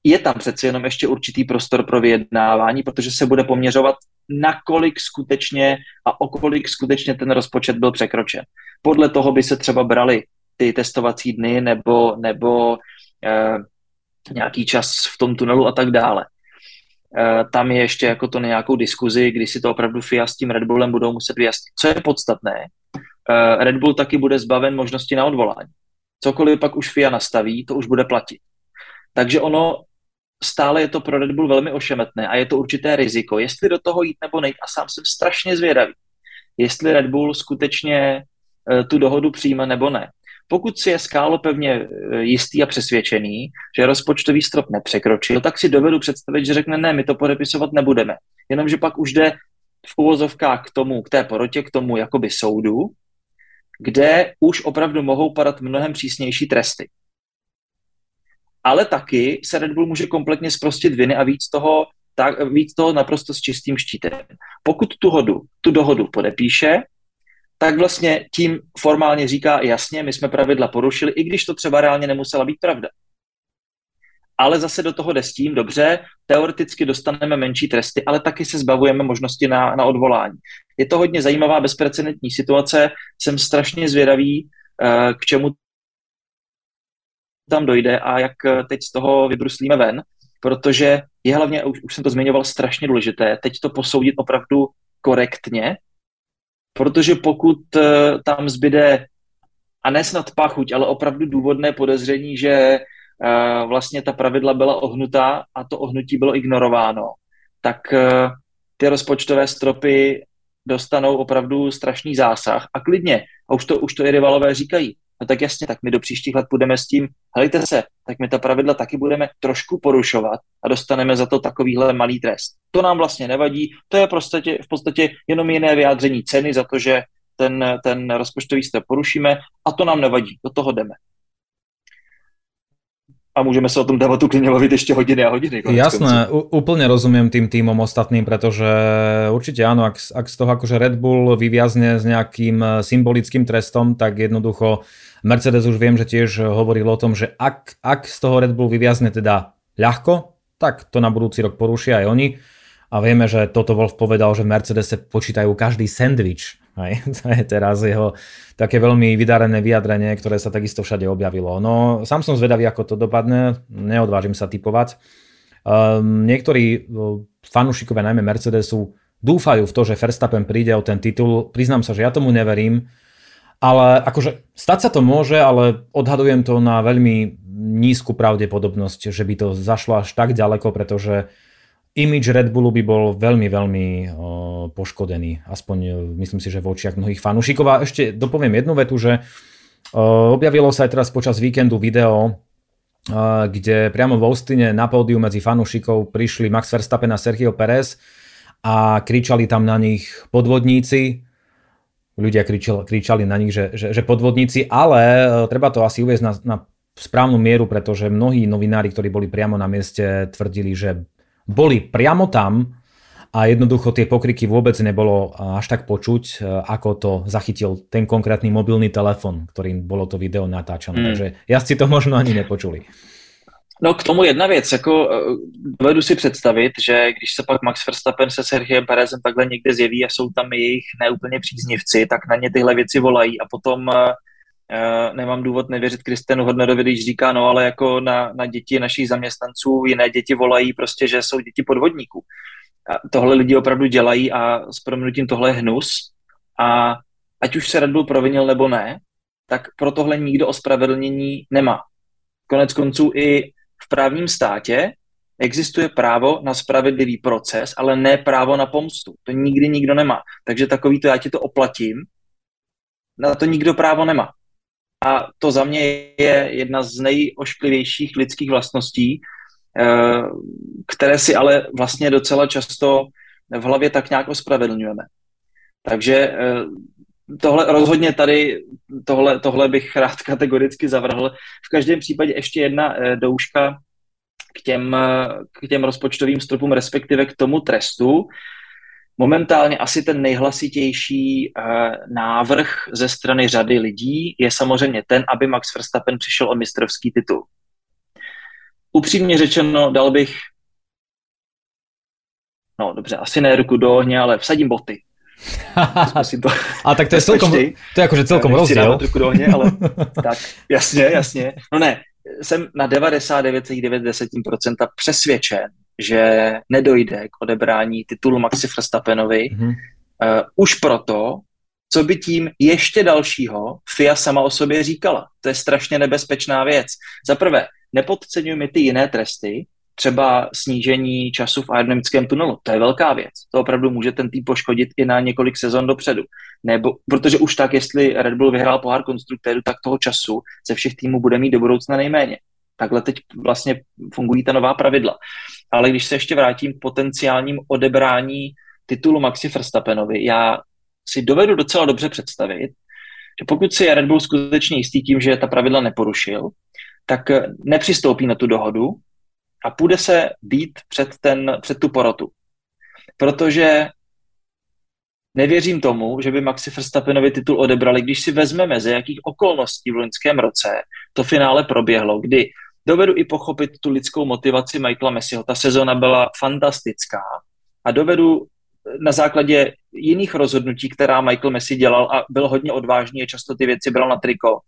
[SPEAKER 2] je tam přeci jenom ještě určitý prostor pro vyjednávání, protože se bude poměřovat, nakolik skutečně a o kolik skutečně ten rozpočet byl překročen. Podle toho by se třeba brali ty testovací dny nebo, nebo eh, nějaký čas v tom tunelu a tak dále. Eh, tam je ještě jako to nějakou diskuzi, kdy si to opravdu FIA s tím Red Bullem budou muset vyjasnit. Co je podstatné, eh, Red Bull taky bude zbaven možnosti na odvolání. Cokoliv pak už FIA nastaví, to už bude platit. Takže ono stále je to pro Red Bull velmi ošemetné a je to určité riziko, jestli do toho jít nebo nejít. A sám jsem strašně zvědavý, jestli Red Bull skutečně eh, tu dohodu přijme nebo ne. Pokud si je skálo pevně eh, jistý a přesvědčený, že rozpočtový strop nepřekročil, tak si dovedu představit, že řekne, ne, my to podepisovat nebudeme. Jenomže pak už jde v uvozovkách k tomu, k té porotě, k tomu jakoby soudu, kde už opravdu mohou padat mnohem přísnější tresty ale taky se Red Bull může kompletně zprostit viny a víc toho, tak, víc toho naprosto s čistým štítem. Pokud tu, hodu, tu dohodu podepíše, tak vlastně tím formálně říká jasně, my jsme pravidla porušili, i když to třeba reálně nemusela být pravda. Ale zase do toho jde s tím, dobře, teoreticky dostaneme menší tresty, ale taky se zbavujeme možnosti na, na odvolání. Je to hodně zajímavá bezprecedentní situace, jsem strašně zvědavý, eh, k čemu tam dojde a jak eh, teď z toho vybruslíme ven, protože je hlavně, už, už jsem to zmiňoval, strašně důležité, teď to posoudit opravdu korektně, protože pokud uh, tam zbyde, a ne snad pachuť, ale opravdu důvodné podezření, že uh, vlastně ta pravidla byla ohnutá a to ohnutí bylo ignorováno, tak ty rozpočtové stropy dostanou opravdu strašný zásah. A klidně, a už to, už to i rivalové říkají, no tak jasně, tak my do příštích let půjdeme s tím, helejte se, tak my ta pravidla taky budeme trošku porušovat a dostaneme za to takovýhle malý trest. To nám vlastně nevadí, to je prostě, v podstatě jenom jiné vyjádření ceny za to, že ten, ten rozpočtový strop porušíme a to nám nevadí, do toho jdeme a můžeme se o tom debatu klidně bavit ještě hodiny a hodiny.
[SPEAKER 1] Jasné, úplne rozumiem tým týmom ostatným, pretože určite áno, ak, ak z toho akože Red Bull vyviazne s nejakým eh, symbolickým trestom, tak jednoducho Mercedes už viem, že tiež hovoril o tom, že ak, ak z toho Red Bull vyviazne teda ľahko, tak to na budúci rok porušia aj oni. A vieme, že toto Wolf povedal, že v Mercedese počítajú každý sandwich Hej, to je teraz jeho také veľmi vydarené vyjadrenie, ktoré sa takisto všade objavilo. No, sám som zvedavý, ako to dopadne, neodvážim sa typovať. Um, niektorí fanúšikovia, najmä Mercedesu, dúfajú v to, že Verstappen príde o ten titul. Priznám sa, že ja tomu neverím, ale akože stať sa to môže, ale odhadujem to na veľmi nízku pravdepodobnosť, že by to zašlo až tak ďaleko, pretože image Red Bullu by bol veľmi, veľmi poškodený. Aspoň e, myslím si, že v očiach mnohých fanúšikov. A ešte dopoviem jednu vetu, že objavilo sa aj teraz počas víkendu video, kde priamo v Austine na pódiu medzi fanúšikov prišli Max Verstappen a Sergio Perez a kričali tam na nich podvodníci. Ľudia kričali, kričali na nich, že, že, že podvodníci, ale treba to asi uvieť na, na správnu mieru, pretože mnohí novinári, ktorí boli priamo na mieste, tvrdili, že boli priamo tam a jednoducho tie pokriky vôbec nebolo až tak počuť, e, ako to zachytil ten konkrétny mobilný telefon, ktorým bolo to video natáčané. Hmm. Takže jazdci to možno ani nepočuli.
[SPEAKER 2] No k tomu jedna věc, jako e, dovedu si představit, že když se pak Max Verstappen se Sergiem Perezem takhle někde zjeví a jsou tam jejich neúplně příznivci, tak na ně tyhle věci volají a potom Uh, nemám důvod nevěřit Kristianu Hodnerovi, když říká, no ale jako na, na děti našich zaměstnanců jiné děti volají prostě, že jsou děti podvodníků. A tohle lidi opravdu dělají a s proměnutím tohle je hnus. A ať už se Red Bull provinil nebo ne, tak pro tohle nikdo ospravedlnění nemá. Konec konců i v právním státě existuje právo na spravedlivý proces, ale ne právo na pomstu. To nikdy nikdo nemá. Takže takový to já ti to oplatím, na to nikdo právo nemá. A to za mě je jedna z nejošklivějších lidských vlastností, eh, které si ale vlastně docela často v hlavě tak nějak ospravedlňujeme. Takže eh, tohle rozhodně tady, tohle, tohle bych rád kategoricky zavrhl. V každém případě ještě jedna eh, douška k těm, k těm rozpočtovým stropům, respektive k tomu trestu. Momentálně asi ten nejhlasitější uh, návrh ze strany řady lidí je samozřejmě ten, aby Max Verstappen přišel o mistrovský titul. Upřímně řečeno, dal bych, no dobře, asi ne ruku do ohně, ale vsadím boty.
[SPEAKER 1] to a tak to je celkom, to je jakože celkom rozdíl.
[SPEAKER 2] ruku do ohně, ale tak, jasně, jasně. No ne, jsem na 99,9% přesvědčen, že nedojde k odebrání titulu Maxi Verstappenovi mm-hmm. uh, už proto, co by tím ještě dalšího FIA sama o sobě říkala. To je strašně nebezpečná věc. Za prvé, nepodceňujme ty jiné tresty, třeba snížení času v aerodynamickém tunelu. To je velká věc. To opravdu může ten tým poškodit i na několik sezon dopředu. Nebo, protože už tak, jestli Red Bull vyhrál pohár konstruktérů, tak toho času ze všech týmů bude mít do budoucna nejméně. Takhle teď vlastně fungují ta nová pravidla. Ale když se ještě vrátím k potenciálním odebrání titulu Maxi Verstappenovi, já si dovedu docela dobře představit, že pokud si Red Bull skutečně jistý tím, že ta pravidla neporušil, tak nepřistoupí na tu dohodu a půjde se být před, ten, před tu porotu. Protože nevěřím tomu, že by Maxi Verstappenovi titul odebrali, když si vezmeme, ze jakých okolností v loňském roce to finále proběhlo, kdy dovedu i pochopit tu lidskou motivaci Michaela Messiho. Ta sezona byla fantastická a dovedu na základě jiných rozhodnutí, která Michael Messi dělal a byl hodně odvážný a často ty věci bral na triko.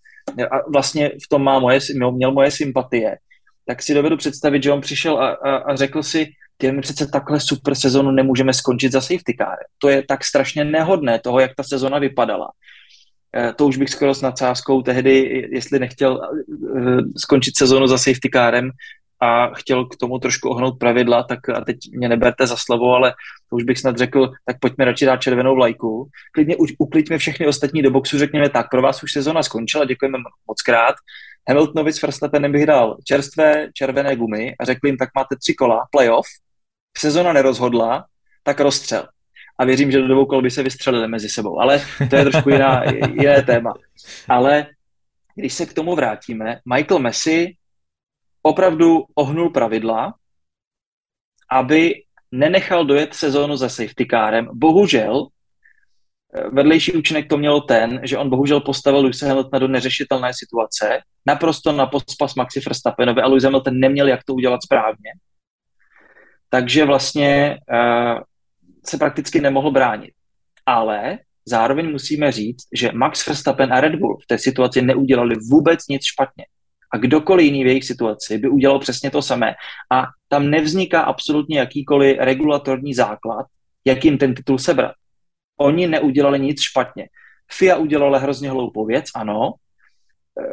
[SPEAKER 2] A vlastně v tom má moje, měl moje sympatie. Tak si dovedu představit, že on přišel a, a, a řekl si, ty my přece takhle super sezonu nemůžeme skončit za safety car. To je tak strašně nehodné toho, jak ta sezona vypadala. Eh, to už bych skoro s nadsázkou tehdy, jestli nechtěl eh, skončit sezonu za safety kárem a chtěl k tomu trošku ohnout pravidla, tak a teď mě neberte za slovo, ale to už bych snad řekl, tak pojďme radši dát červenou vlajku. Klidně ukliďme všechny ostatní do boxu, řekněme tak, pro vás už sezona skončila, děkujeme moc krát. Hamiltonovi s Verstappenem bych dal čerstvé červené gumy a řekl jim, tak máte tři kola, playoff, sezona nerozhodla, tak rozstřel a věřím, že do dvou kol by se vystřelili mezi sebou, ale to je trošku jiná, jiné téma. Ale když se k tomu vrátíme, Michael Messi opravdu ohnul pravidla, aby nenechal dojet sezónu za safety kárem. Bohužel, vedlejší účinek to mělo ten, že on bohužel postavil Lewis Hamiltona do neřešitelné situace, naprosto na pospas Maxi Verstappenovi a Lewis Hamilton neměl jak to udělat správně. Takže vlastně uh, se prakticky nemohl bránit. Ale zároveň musíme říct, že Max Verstappen a Red Bull v té situaci neudělali vůbec nic špatně. A kdokoliv jiný v jejich situaci by udělal přesně to samé. A tam nevzniká absolutně jakýkoliv regulatorní základ, jak jim ten titul sebrat. Oni neudělali nic špatně. FIA udělala hrozně hloupou věc, ano.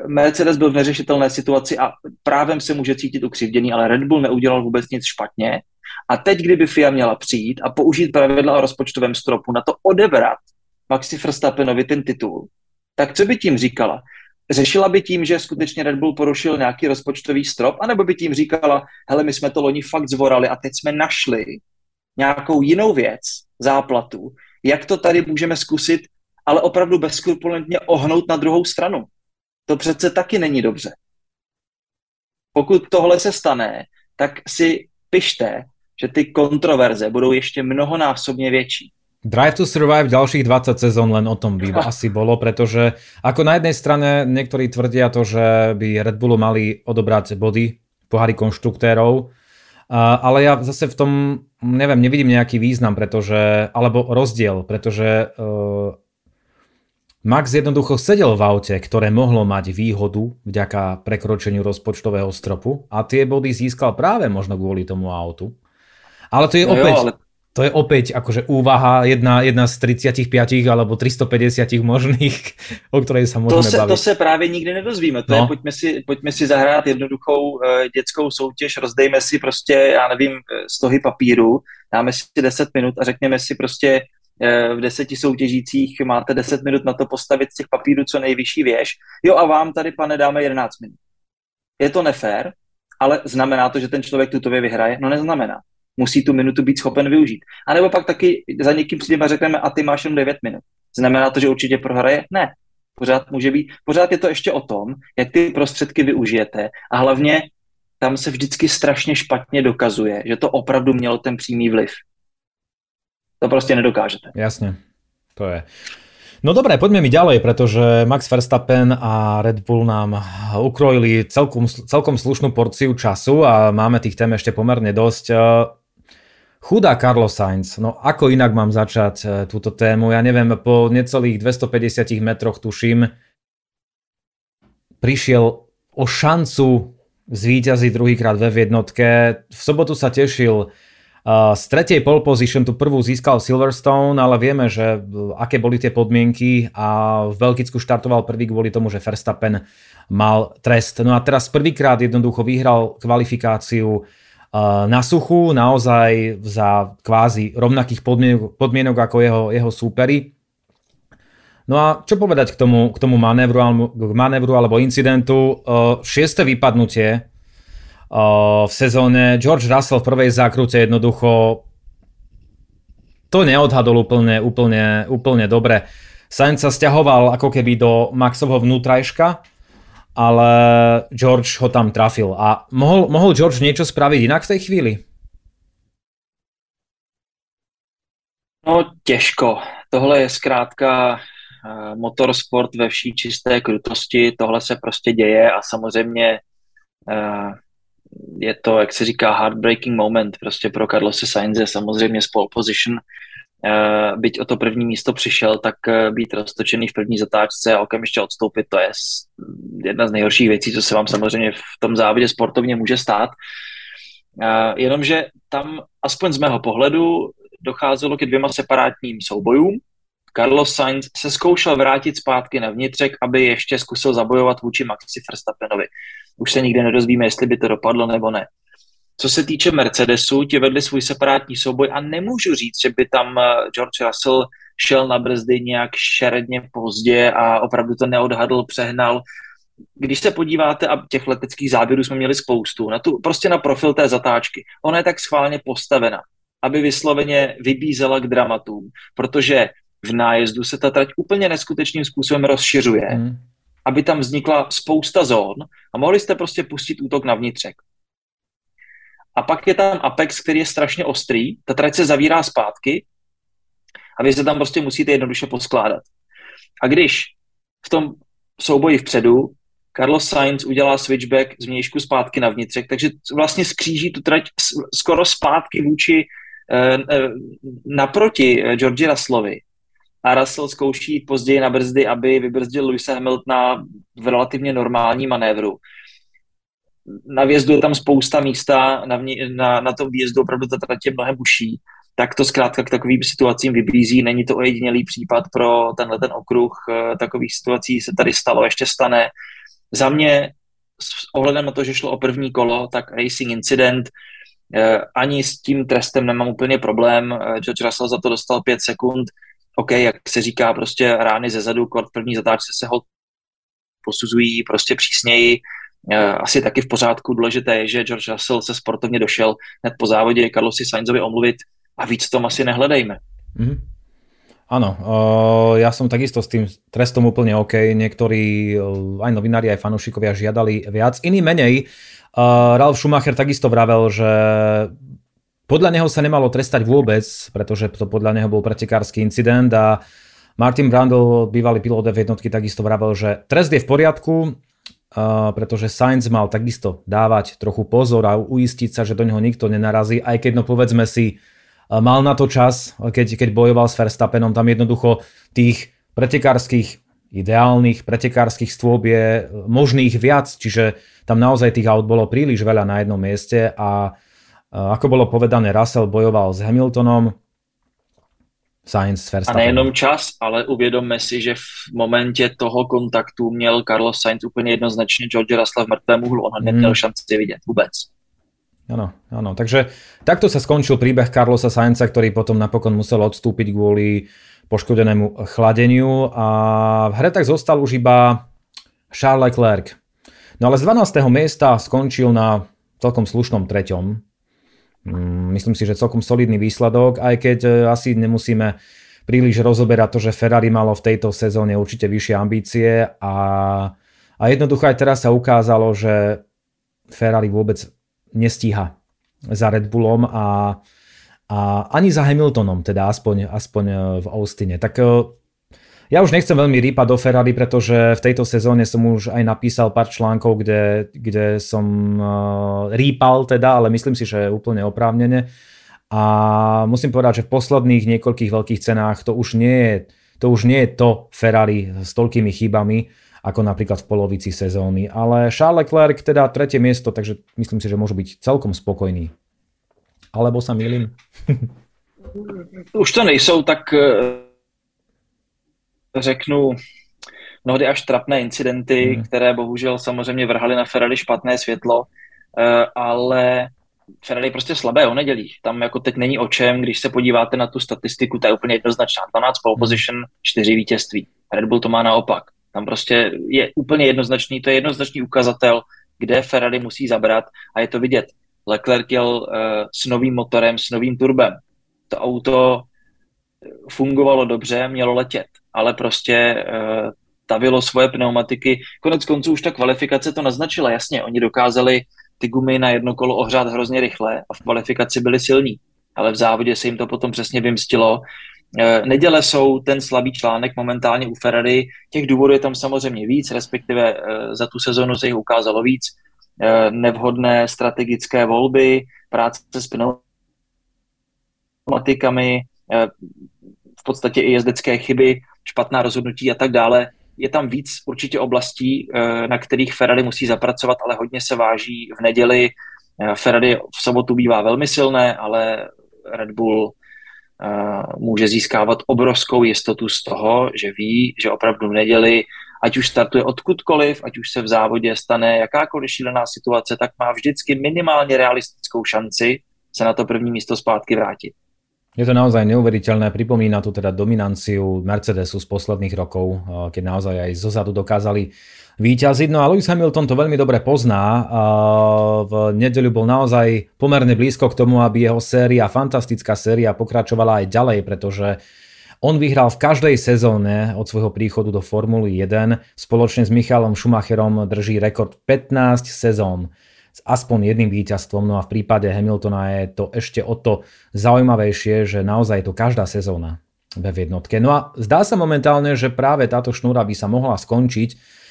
[SPEAKER 2] Mercedes byl v neřešitelné situaci a právem se může cítit ukřivděný, ale Red Bull neudělal vůbec nic špatně a teď, kdyby FIA měla přijít a použít pravidla o rozpočtovém stropu na to odebrat Maxi Verstappenovi ten titul, tak co by tím říkala? Řešila by tím, že skutečně Red Bull porušil nějaký rozpočtový strop, anebo by tím říkala, hele, my jsme to loni fakt zvorali a teď jsme našli nějakou jinou věc, záplatu, jak to tady můžeme zkusit, ale opravdu bezskrupulentně ohnout na druhou stranu. To přece taky není dobře. Pokud tohle se stane, tak si pište, že ty kontroverze budou ještě mnohonásobně větší.
[SPEAKER 1] Drive to Survive ďalších 20 sezón len o tom by asi bolo, pretože ako na jednej strane niektorí tvrdia to, že by Red Bullu mali odobrať body pohári konštruktérov, ale ja zase v tom, neviem, nevidím nejaký význam, pretože, alebo rozdiel, pretože uh, Max jednoducho sedel v aute, ktoré mohlo mať výhodu vďaka prekročeniu rozpočtového stropu a tie body získal práve možno kvôli tomu autu. Ale to je no opäť... Jo, ale to je opäť akože úvaha jedna, jedna z 35 alebo 350 možných, o ktorej sa môžeme
[SPEAKER 2] to se,
[SPEAKER 1] baviť.
[SPEAKER 2] To se právě nikdy nedozvíme. To no. je, pojďme si, pojďme si zahrát jednoduchou uh, dětskou soutěž, rozdejme si prostě, já nevím, eh, stohy papíru, dáme si 10 minut a řekněme si prostě uh, v deseti soutěžících máte 10 minut na to postavit z těch papírů co nejvyšší věž. Jo a vám tady, pane, dáme 11 minut. Je to nefér, ale znamená to, že ten člověk tutově vyhraje? No neznamená musí tu minutu být schopen využít. A nebo pak taky za někým přijdeme a řekneme, a ty máš jen 9 minut. Znamená to, že určitě prohraje? Ne. Pořád může být, pořád je to ještě o tom, jak ty prostředky využijete a hlavně tam se vždycky strašně špatně dokazuje, že to opravdu mělo ten přímý vliv. To prostě nedokážete.
[SPEAKER 1] Jasně, to je. No dobré, poďme mi ďalej, pretože Max Verstappen a Red Bull nám ukrojili celkom, celkom slušnú porciu času a máme tých tém ešte pomerne dosť. Chudá Carlos Sainz, no ako inak mám začať e, túto tému? Ja neviem, po necelých 250 metroch tuším, prišiel o šancu zvíťaziť druhýkrát ve jednotke. V sobotu sa tešil z tretej pole position tu prvú získal Silverstone, ale vieme, že e, aké boli tie podmienky a v Belgicku štartoval prvý kvôli tomu, že Verstappen mal trest. No a teraz prvýkrát jednoducho vyhral kvalifikáciu na suchu, naozaj za kvázi rovnakých podmienok, podmienok ako jeho, jeho súperi. No a čo povedať k tomu, k tomu manévru, k manévru alebo incidentu? Šieste vypadnutie v sezóne. George Russell v prvej zákrute jednoducho to neodhadol úplne, úplne, úplne dobre. Sainz sa stiahoval ako keby do Maxovho vnútrajška, ale George ho tam trafil. A mohol, mohol George niečo spraviť inak v tej chvíli?
[SPEAKER 2] No těžko. Tohle je zkrátka uh, motorsport ve vší čisté krutosti. Tohle se prostě děje a samozřejmě uh, je to, jak se říká, heartbreaking moment prostě pro Carlose Sainze, samozřejmě z pole position Eh, byť o to první místo přišel, tak eh, být roztočený v první zatáčce a okamžitě odstoupit, to je jedna z nejhorších věcí, co se vám samozřejmě v tom závodě sportovně může stát. Eh, jenomže tam, aspoň z mého pohledu, docházelo ke dvěma separátním soubojům. Carlos Sainz se zkoušel vrátit zpátky na vnitřek, aby ještě zkusil zabojovat vůči Maxi Verstappenovi. Už se nikdy nedozvíme, jestli by to dopadlo nebo ne. Co se týče Mercedesu, ti vedli svůj separátní souboj a nemůžu říct, že by tam eh, George Russell šel na brzdy nějak šeredně pozdě a opravdu to neodhadl, přehnal. Když se podíváte, a těch leteckých záběrů jsme měli spoustu, na tu, prostě na profil té zatáčky, ona je tak schválně postavena, aby vysloveně vybízela k dramatům, protože v nájezdu se ta trať úplně neskutečným způsobem rozšiřuje, hmm. aby tam vznikla spousta zón a mohli jste prostě pustit útok na vnitřek. A pak je tam Apex, který je strašně ostrý, ta trať se zavírá zpátky a vy se tam prostě musíte jednoduše poskládat. A když v tom souboji vpředu Carlos Sainz udělá switchback z vnějšku zpátky na vnitřek, takže vlastně skříží tu trať skoro zpátky vůči eh, eh, naproti Georgi Russellovi. A Russell zkouší později na brzdy, aby vybrzdil Luisa Hamiltona v relativně normální manévru na vjezdu je tam spousta místa, na, vně, na, na tom výjezdu opravdu ta trať je mnohem uší, tak to zkrátka k takovým situacím vybízí. Není to ojedinělý případ pro tenhle ten okruh. Eh, takových situací se tady stalo, ještě stane. Za mě s ohledem na to, že šlo o první kolo, tak racing incident, eh, ani s tím trestem nemám úplně problém. Eh, George Russell za to dostal pět sekund. OK, jak se říká, prostě rány ze zadu, v první zatáčce se ho posuzují prostě přísněji. Eh, asi taky v pořádku. Důležité je, že George Russell se sportovně došel hned po závodě Carlosi Sainzovi omluvit a víc tom asi nehledejme. Mm-hmm.
[SPEAKER 1] Áno, uh, ja som takisto s tým trestom úplne OK. Niektorí, uh, aj novinári, aj fanúšikovia žiadali viac. Iný menej. Ralf Schumacher takisto vravel, že podľa neho sa nemalo trestať vôbec, pretože to podľa neho bol pretekársky incident a Martin Brandl, bývalý pilot v jednotky, takisto vravel, že trest je v poriadku, pretože Sainz mal takisto dávať trochu pozor a uistiť sa, že do neho nikto nenarazí, aj keď no povedzme si, mal na to čas, keď, keď bojoval s Verstappenom, tam jednoducho tých pretekárskych ideálnych pretekárskych stôb je možných viac, čiže tam naozaj tých aut bolo príliš veľa na jednom mieste a ako bolo povedané, Russell bojoval s Hamiltonom, Sainz
[SPEAKER 2] s A nejenom čas, ale uvědomme si, že v momentě toho kontaktu měl Carlos Sainz úplně jednoznačně George Russell v mrtvém úhlu. On ho neměl šanci vidět vůbec.
[SPEAKER 1] Áno, áno. Takže takto sa skončil príbeh Carlosa Sainza, ktorý potom napokon musel odstúpiť kvôli poškodenému chladeniu a v hre tak zostal už iba Charles Leclerc. No ale z 12. miesta skončil na celkom slušnom treťom. Mm, myslím si, že celkom solidný výsledok, aj keď e, asi nemusíme príliš rozoberať to, že Ferrari malo v tejto sezóne určite vyššie ambície a, a jednoducho aj teraz sa ukázalo, že Ferrari vôbec nestíha za Red Bullom a, a ani za Hamiltonom, teda aspoň, aspoň e, v Austine. Tak e, ja už nechcem veľmi rýpať do Ferrari, pretože v tejto sezóne som už aj napísal pár článkov, kde, kde som uh, rýpal teda, ale myslím si, že úplne oprávnene. A musím povedať, že v posledných niekoľkých veľkých cenách to už nie je to, už nie je to Ferrari s toľkými chybami, ako napríklad v polovici sezóny. Ale Charles Leclerc teda tretie miesto, takže myslím si, že môžu byť celkom spokojní. Alebo sa milím?
[SPEAKER 2] Už to nejsou tak řeknu, mnohdy až trapné incidenty, hmm. které bohužel samozřejmě vrhaly na Ferrari špatné světlo, eh, ale Ferrari je prostě slabé o nedělích. Tam jako teď není o čem, když se podíváte na tu statistiku, ta je úplně jednoznačná. 12 pole position, 4 vítězství. Red Bull to má naopak. Tam prostě je úplně jednoznačný, to je jednoznačný ukazatel, kde Ferrari musí zabrat a je to vidět. Leclerc jel uh, s novým motorem, s novým turbem. To auto fungovalo dobře, mělo letět ale prostě uh, tavilo svoje pneumatiky. Konec konců už ta kvalifikace to naznačila, jasně, oni dokázali ty gumy na jedno kolo ohřát hrozně rychle a v kvalifikaci byli silní, ale v závodě se jim to potom přesně vymstilo. Uh, neděle jsou ten slabý článek momentálně u Ferrari, těch důvodů je tam samozřejmě víc, respektive uh, za tu sezonu se jich ukázalo víc, nevhodné strategické volby, práce s pneumatikami, v podstatě i jezdecké chyby, špatná rozhodnutí a tak dále. Je tam víc určitě oblastí, eh, na kterých Ferrari musí zapracovat, ale hodně se váží v neděli. Eh, Ferrari v sobotu bývá velmi silné, ale Red Bull eh, může získávat obrovskou jistotu z toho, že ví, že opravdu v neděli, ať už startuje odkudkoliv, ať už se v závodě stane jakákoliv šílená situace, tak má vždycky minimálně realistickou šanci se na to první místo zpátky vrátit.
[SPEAKER 1] Je to naozaj neuveriteľné, pripomína tu teda dominanciu Mercedesu z posledných rokov, keď naozaj aj zozadu dokázali výťaziť. No a Lewis Hamilton to veľmi dobre pozná. V nedeľu bol naozaj pomerne blízko k tomu, aby jeho séria, fantastická séria pokračovala aj ďalej, pretože on vyhral v každej sezóne od svojho príchodu do Formuly 1. Spoločne s Michalom Schumacherom drží rekord 15 sezón s aspoň jedným víťazstvom. No a v prípade Hamiltona je to ešte o to zaujímavejšie, že naozaj je to každá sezóna v jednotke. No a zdá sa momentálne, že práve táto šnúra by sa mohla skončiť.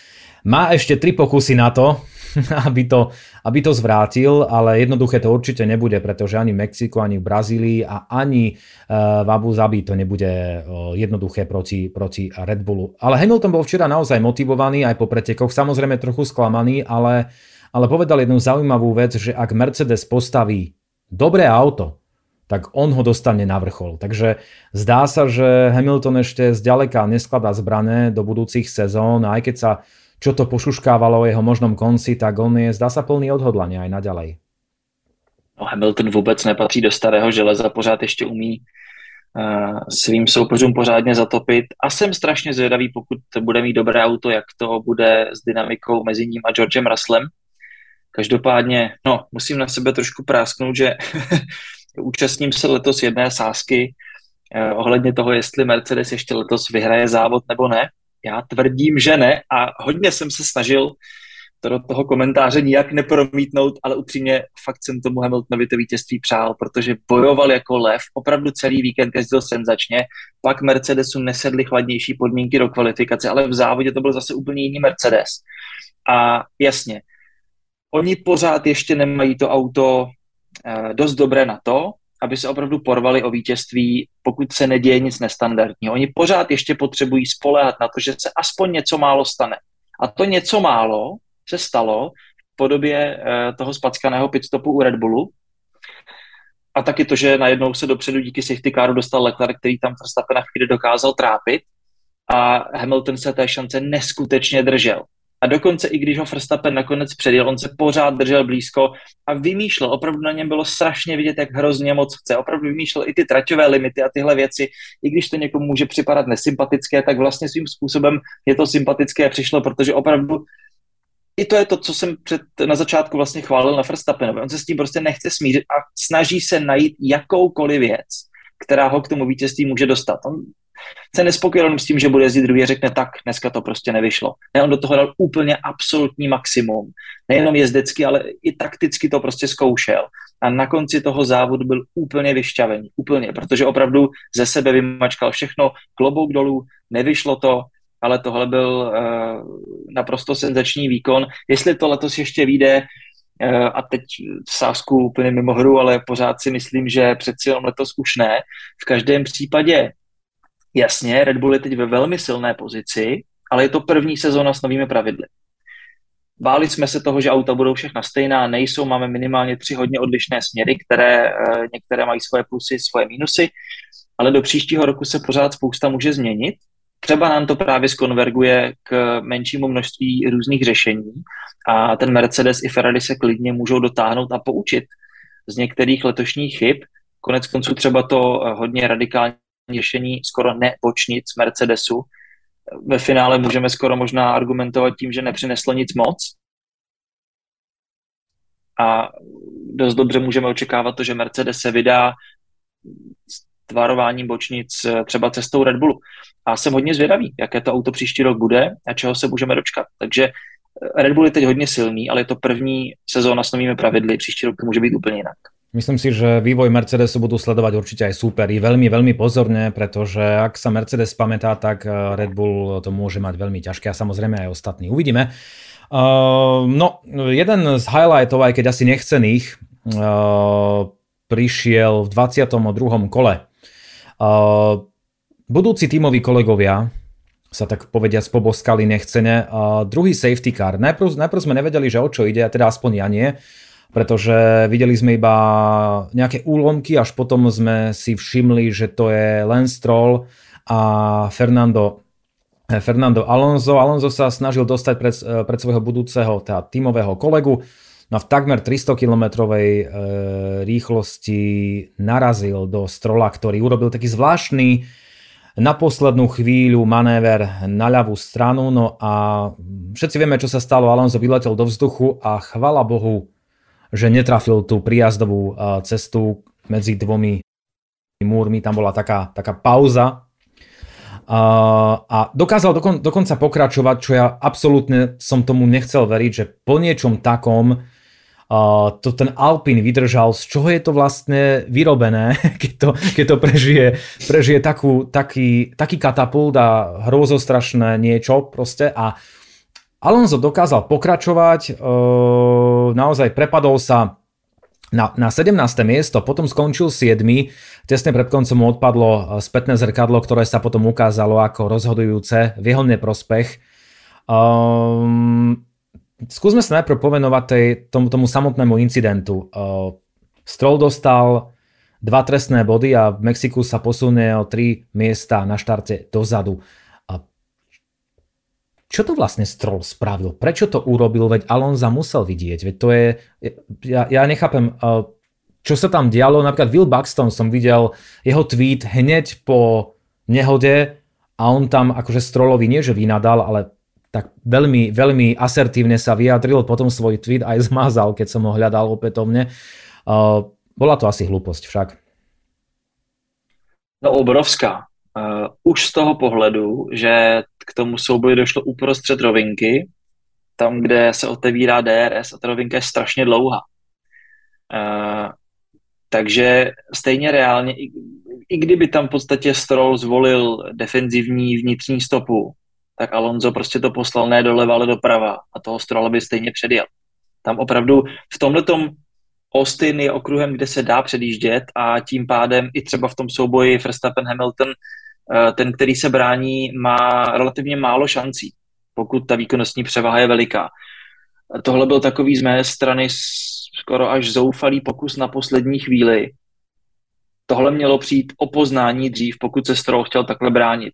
[SPEAKER 1] Má ešte tri pokusy na to, aby to, aby to zvrátil, ale jednoduché to určite nebude, pretože ani v Mexiku, ani v Brazílii a ani eh, v Abu Zabi to nebude eh, jednoduché proti, proti Red Bullu. Ale Hamilton bol včera naozaj motivovaný aj po pretekoch, samozrejme trochu sklamaný, ale ale povedal jednu zaujímavú vec, že ak Mercedes postaví dobré auto, tak on ho dostane na vrchol. Takže zdá sa, že Hamilton ešte zďaleka neskladá zbrané do budúcich sezón a aj keď sa čo to pošuškávalo o jeho možnom konci, tak on je, zdá sa, plný odhodlania aj naďalej.
[SPEAKER 2] No, Hamilton vůbec nepatří do starého železa, pořád ještě umí uh, svým soupeřům pořádně zatopit. A jsem strašně zvědavý, pokud bude mít dobré auto, jak to bude s dynamikou mezi ním a Georgem Russellem. Každopádně, no, musím na sebe trošku prásknout, že účastním se letos jedné sázky eh, ohledně toho, jestli Mercedes ještě letos vyhraje závod nebo ne. Já tvrdím, že ne a hodně jsem se snažil to do toho komentáře nijak nepromítnout, ale upřímně fakt jsem tomu Hamiltonovi to vítězství přál, protože bojoval jako lev, opravdu celý víkend jezdil senzačně, pak Mercedesu nesedly chladnější podmínky do kvalifikace, ale v závodě to byl zase úplně jiný Mercedes. A jasně, Oni pořád ještě nemají to auto eh, dost dobré na to, aby se opravdu porvali o vítězství, pokud se neděje nic nestandardního. Oni pořád ještě potřebují spolehat na to, že se aspoň něco málo stane. A to něco málo se stalo v podobě uh, toho spackaného pitstopu u Red Bullu, a taky to, že najednou se dopředu díky safety caru dostal Leclerc, který tam Verstappena chvíli dokázal trápit a Hamilton se té šance neskutečně držel. A dokonce i když ho Verstappen nakonec předjel, on se pořád držel blízko a vymýšlel, opravdu na něm bylo strašně vidět, jak hrozně moc chce. Opravdu vymýšlel i ty traťové limity a tyhle věci. I když to někomu může připadat nesympatické, tak vlastně svým způsobem je to sympatické přišlo, protože opravdu i to je to, co jsem před, na začátku vlastně chválil na Verstappenovi. On se s tím prostě nechce smířit a snaží se najít jakoukoliv věc, která ho k tomu vítězství může dostat. On se nespokojil s tím, že bude jezdit druhý řekne tak, dneska to prostě nevyšlo. Ne, on do toho dal úplně absolutní maximum. Nejenom jezdecky, ale i takticky to prostě zkoušel. A na konci toho závodu byl úplně vyšťavený. Úplně, protože opravdu ze sebe vymačkal všechno, klobouk dolů, nevyšlo to, ale tohle byl uh, naprosto senzační výkon. Jestli to letos ještě vyjde, uh, a teď v sásku úplně mimo hru, ale pořád si myslím, že přeci jenom letos už ne. V každém případě, jasně, Red Bull je teď ve velmi silné pozici, ale je to první sezóna s novými pravidly. Báli jsme se toho, že auta budou všechna stejná, nejsou, máme minimálně tři hodně odlišné směry, které uh, některé mají svoje plusy, svoje mínusy, ale do příštího roku se pořád spousta může změnit třeba nám to právě skonverguje k menšímu množství různých řešení a ten Mercedes i Ferrari se klidně můžou dotáhnout a poučit z některých letošních chyb. Konec konců třeba to eh, hodně radikální řešení skoro nebočnic Mercedesu. Ve finále můžeme skoro možná argumentovat tím, že nepřineslo nic moc. A dost dobře můžeme očekávat to, že Mercedes se vydá tvarováním bočnic eh, třeba cestou Red Bullu. A jsem hodně zvědavý, jaké to auto příští rok bude a čeho se můžeme dočkat. Takže eh, Red Bull je teď hodně silný, ale je to první sezóna s novými pravidly, příští rok to může být úplně jinak.
[SPEAKER 1] Myslím si, že vývoj Mercedesu budú sledovať určite aj súperi veľmi, veľmi pozorne, pretože ak sa Mercedes pamätá, tak eh, Red Bull to môže mať veľmi ťažké a samozrejme aj ostatní. Uvidíme. Uh, no, jeden z highlightov, aj keď asi nechcených, uh, prišiel v 22. kole Uh, budúci tímoví kolegovia sa tak povediať poboskali nechcene. Uh, druhý safety car. Najprv, najprv sme nevedeli, že o čo ide, teda aspoň ja nie, pretože videli sme iba nejaké úlomky, až potom sme si všimli, že to je Lance Stroll a Fernando eh, Fernando Alonso. Alonso sa snažil dostať pred, eh, pred svojho budúceho teda tímového kolegu No v takmer 300 km e, rýchlosti narazil do strola, ktorý urobil taký zvláštny na poslednú chvíľu manéver na ľavú stranu, no a všetci vieme, čo sa stalo, Alonso vyletel do vzduchu a chvala Bohu, že netrafil tú prijazdovú e, cestu medzi dvomi múrmi, tam bola taká, taká pauza. A, a dokázal dokon, dokonca pokračovať, čo ja absolútne som tomu nechcel veriť, že po niečom takom uh, to ten Alpin vydržal, z čoho je to vlastne vyrobené, keď to, keď to prežije, prežije takú, taký, taký katapult a hrozostrašné niečo proste a Alonso dokázal pokračovať, uh, naozaj prepadol sa na, na 17. miesto, potom skončil 7. Tesne pred koncom mu odpadlo spätné zrkadlo, ktoré sa potom ukázalo ako rozhodujúce v jeho neprospech. Um, skúsme sa najprv povenovať tej, tomu, tomu samotnému incidentu. Uh, Stroll dostal dva trestné body a v Mexiku sa posunie o tri miesta na štarte dozadu. A čo to vlastne Stroll spravil? Prečo to urobil? Veď Alonza musel vidieť. Veď to je... Ja, ja nechápem, uh, čo sa tam dialo. Napríklad Will Buxton som videl jeho tweet hneď po nehode a on tam akože Strollovi nie, že vynadal, ale tak veľmi, veľmi asertívne sa vyjadril, potom svoj tweet aj zmazal, keď som ho hľadal opätovne. Uh, bola to asi hlúposť však.
[SPEAKER 2] No obrovská. Uh, už z toho pohledu, že k tomu souboji došlo uprostřed rovinky, tam, kde se otevírá DRS a ta rovinka je strašně dlouhá. Uh, takže stejně reálně, i, i kdyby tam v podstatě Stroll zvolil defenzivní vnitřní stopu, tak Alonso prostě to poslal ne doleva, ale doprava a toho Strolla by stejně předjel. Tam opravdu v tomhletom Austin je okruhem, kde se dá předjíždět a tím pádem i třeba v tom souboji Verstappen-Hamilton eh, ten, který se brání, má relativně málo šancí, pokud ta výkonnostní převaha je veliká. Tohle byl takový z mé strany skoro až zoufalý pokus na poslední chvíli. Tohle mělo přijít o poznání dřív, pokud se Stroll chtěl takhle bránit.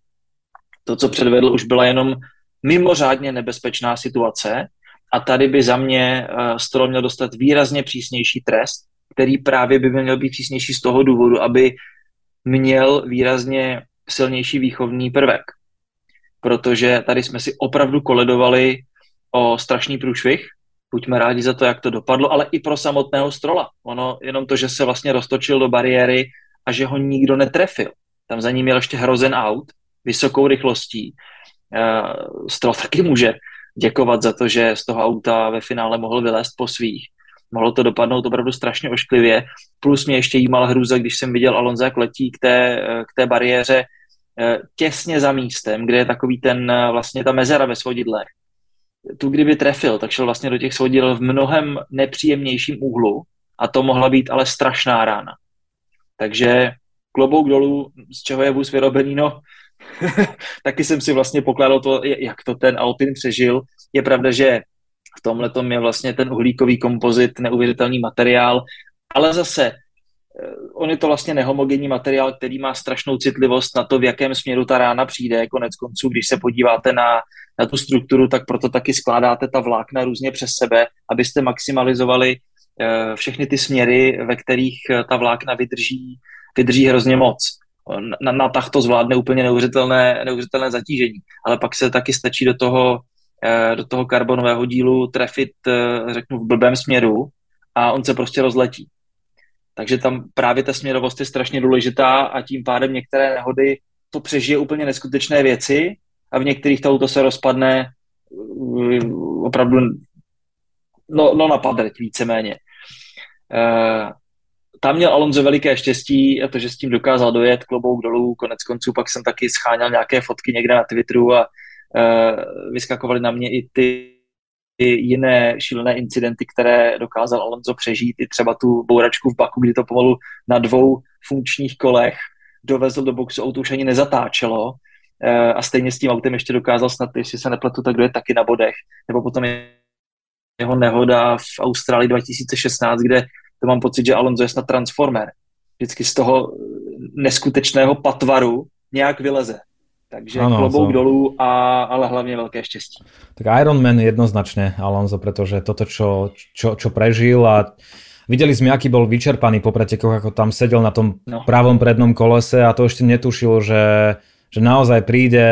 [SPEAKER 2] To, co předvedl, už byla jenom mimořádně nebezpečná situace a tady by za mě uh, Stroll měl dostat výrazně přísnější trest, který právě by měl být přísnější z toho důvodu, aby měl výrazně silnější výchovný prvek. Protože tady jsme si opravdu koledovali o strašný průšvih, buďme rádi za to, jak to dopadlo, ale i pro samotného Strola. Ono jenom to, že se vlastně roztočil do bariéry a že ho nikdo netrefil. Tam za ním měl ještě hrozen aut, vysokou rychlostí. Uh, Stroll taky může děkovat za to, že z toho auta ve finále mohl vylézt po svých. Mohlo to dopadnout opravdu strašně ošklivě. Plus mě ještě jímal hrůza, když jsem viděl Alonso, jak letí k té, k té bariéře eh, těsně za místem, kde je takový ten, eh, vlastně ta mezera ve svodidlech. Tu kdyby trefil, tak šel vlastně do těch svodidel v mnohem nepříjemnějším úhlu a to mohla být ale strašná rána. Takže klobouk dolů, z čeho je vůz vyrobený, no taky jsem si vlastně pokládal to, jak to ten Alpin přežil. Je pravda, že v tomhle je vlastně ten uhlíkový kompozit neuvěřitelný materiál, ale zase eh, on je to vlastně nehomogenní materiál, který má strašnou citlivost na to, v jakém směru ta rána přijde. Konec konců, když se podíváte na, na tu strukturu, tak proto taky skládáte ta vlákna různě přes sebe, abyste maximalizovali uh, všechny ty směry, ve kterých eh, ta vlákna vydrží, vydrží hrozně moc na, na tah to zvládne úplně neuvěřitelné, neuvěřitelné zatížení. Ale pak se taky stačí do toho, eh, do toho karbonového dílu trefit, eh, řeknu, v blbém směru a on se prostě rozletí. Takže tam právě ta směrovost je strašně důležitá a tím pádem některé nehody to přežije úplně neskutečné věci a v některých to auto se rozpadne eh, opravdu no, no na padrť víceméně tam měl Alonso veliké štěstí a to, že s tím dokázal dojet klobouk dolů, konec konců pak jsem taky scháněl nějaké fotky někde na Twitteru a uh, vyskakovaly na mě i ty jiné šílené incidenty, které dokázal Alonso přežít, i třeba tu bouračku v Baku, kdy to pomalu na dvou funkčních kolech dovezl do boxu, auto už ani nezatáčelo uh, a stejně s tím autem ještě dokázal snad, jestli se nepletu, tak kdo je taky na bodech. Nebo potom jeho nehoda v Austrálii 2016, kde to mám pocit, že Alonso je snad transformer. Vždycky z toho neskutečného patvaru nějak vyleze. Takže ano, klobouk so... dolů, a, ale hlavně velké štěstí.
[SPEAKER 1] Tak Ironman jednoznačne Alonso, pretože toto, čo, čo, čo prežil a videli sme, aký bol vyčerpaný po pretekoch, ako tam sedel na tom no. pravom prednom kolese a to ešte netušil, že, že naozaj príde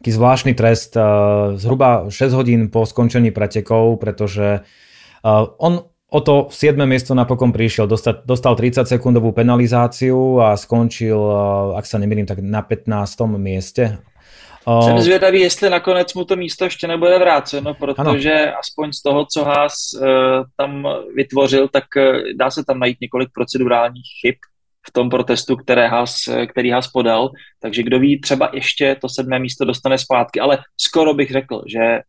[SPEAKER 1] taký zvláštny trest uh, zhruba 6 hodín po skončení pretekov, pretože uh, on O to 7. miesto napokon prišiel, dostal, dostal 30 sekundovú penalizáciu a skončil, eh, ak sa nemýlim, tak na 15. mieste.
[SPEAKER 2] Jsem zvědavý, jestli nakonec mu to místo ještě nebude vráceno, protože ano. aspoň z toho, co Haas uh, tam vytvořil, tak uh, dá se tam najít několik procedurálních chyb v tom protestu, které Haas, který Haas podal, takže kdo ví, třeba ještě to sedmé místo dostane zpátky, ale skoro bych řekl, že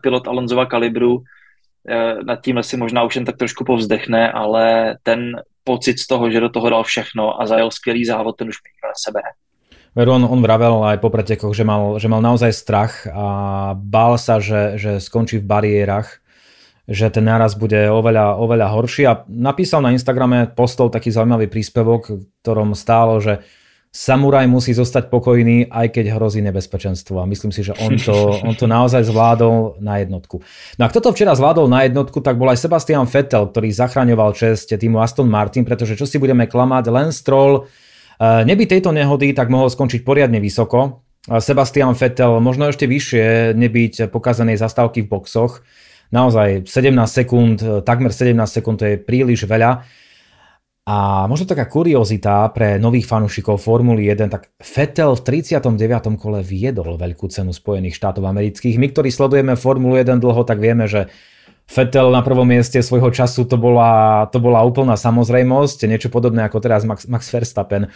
[SPEAKER 2] pilot Alonzova kalibru Eh, nad tím si možná už jen tak trošku povzdechne, ale ten pocit z toho, že do toho dal všechno a zajel skvělý závod, ten už nikdo nesebere.
[SPEAKER 1] Veru, on, on vravel aj po pretekoch, že mal, že mal naozaj strach a bál sa, že, že skončí v bariérach, že ten náraz bude oveľa, oveľa horší a napísal na Instagrame, postol taký zaujímavý príspevok, ktorom stálo, že samuraj musí zostať pokojný, aj keď hrozí nebezpečenstvo. A myslím si, že on to, on to naozaj zvládol na jednotku. No a kto to včera zvládol na jednotku, tak bol aj Sebastian Vettel, ktorý zachraňoval čest týmu Aston Martin, pretože čo si budeme klamať, len Stroll eh, neby tejto nehody, tak mohol skončiť poriadne vysoko. Sebastian Vettel možno ešte vyššie, nebyť pokazanej zastávky v boxoch. Naozaj 17 sekúnd, takmer 17 sekúnd, to je príliš veľa. A možno taká kuriozita pre nových fanúšikov Formuly 1, tak Vettel v 39. kole viedol veľkú cenu Spojených štátov amerických. My, ktorí sledujeme Formulu 1 dlho, tak vieme, že Vettel na prvom mieste svojho času to bola, to bola úplná samozrejmosť, niečo podobné ako teraz Max, Max Verstappen.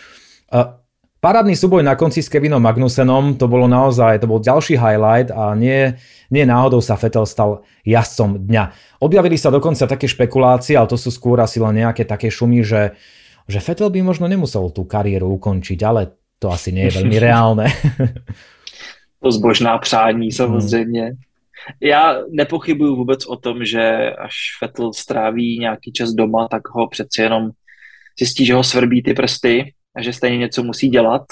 [SPEAKER 1] Parádny súboj na konci s Kevinom Magnusenom, to bolo naozaj, to bol ďalší highlight a nie, nie náhodou sa Vettel stal jazdcom dňa. Objavili sa dokonca také špekulácie, ale to sú skôr asi len nejaké také šumy, že, že Vettel by možno nemusel tú kariéru ukončiť, ale to asi nie je veľmi reálne.
[SPEAKER 2] to zbožná přání samozřejmě. Hmm. Já nepochybuju vůbec o tom, že až Vettel stráví nějaký čas doma, tak ho přeci jenom zjistí, že ho svrbí ty prsty že stejně něco musí dělat,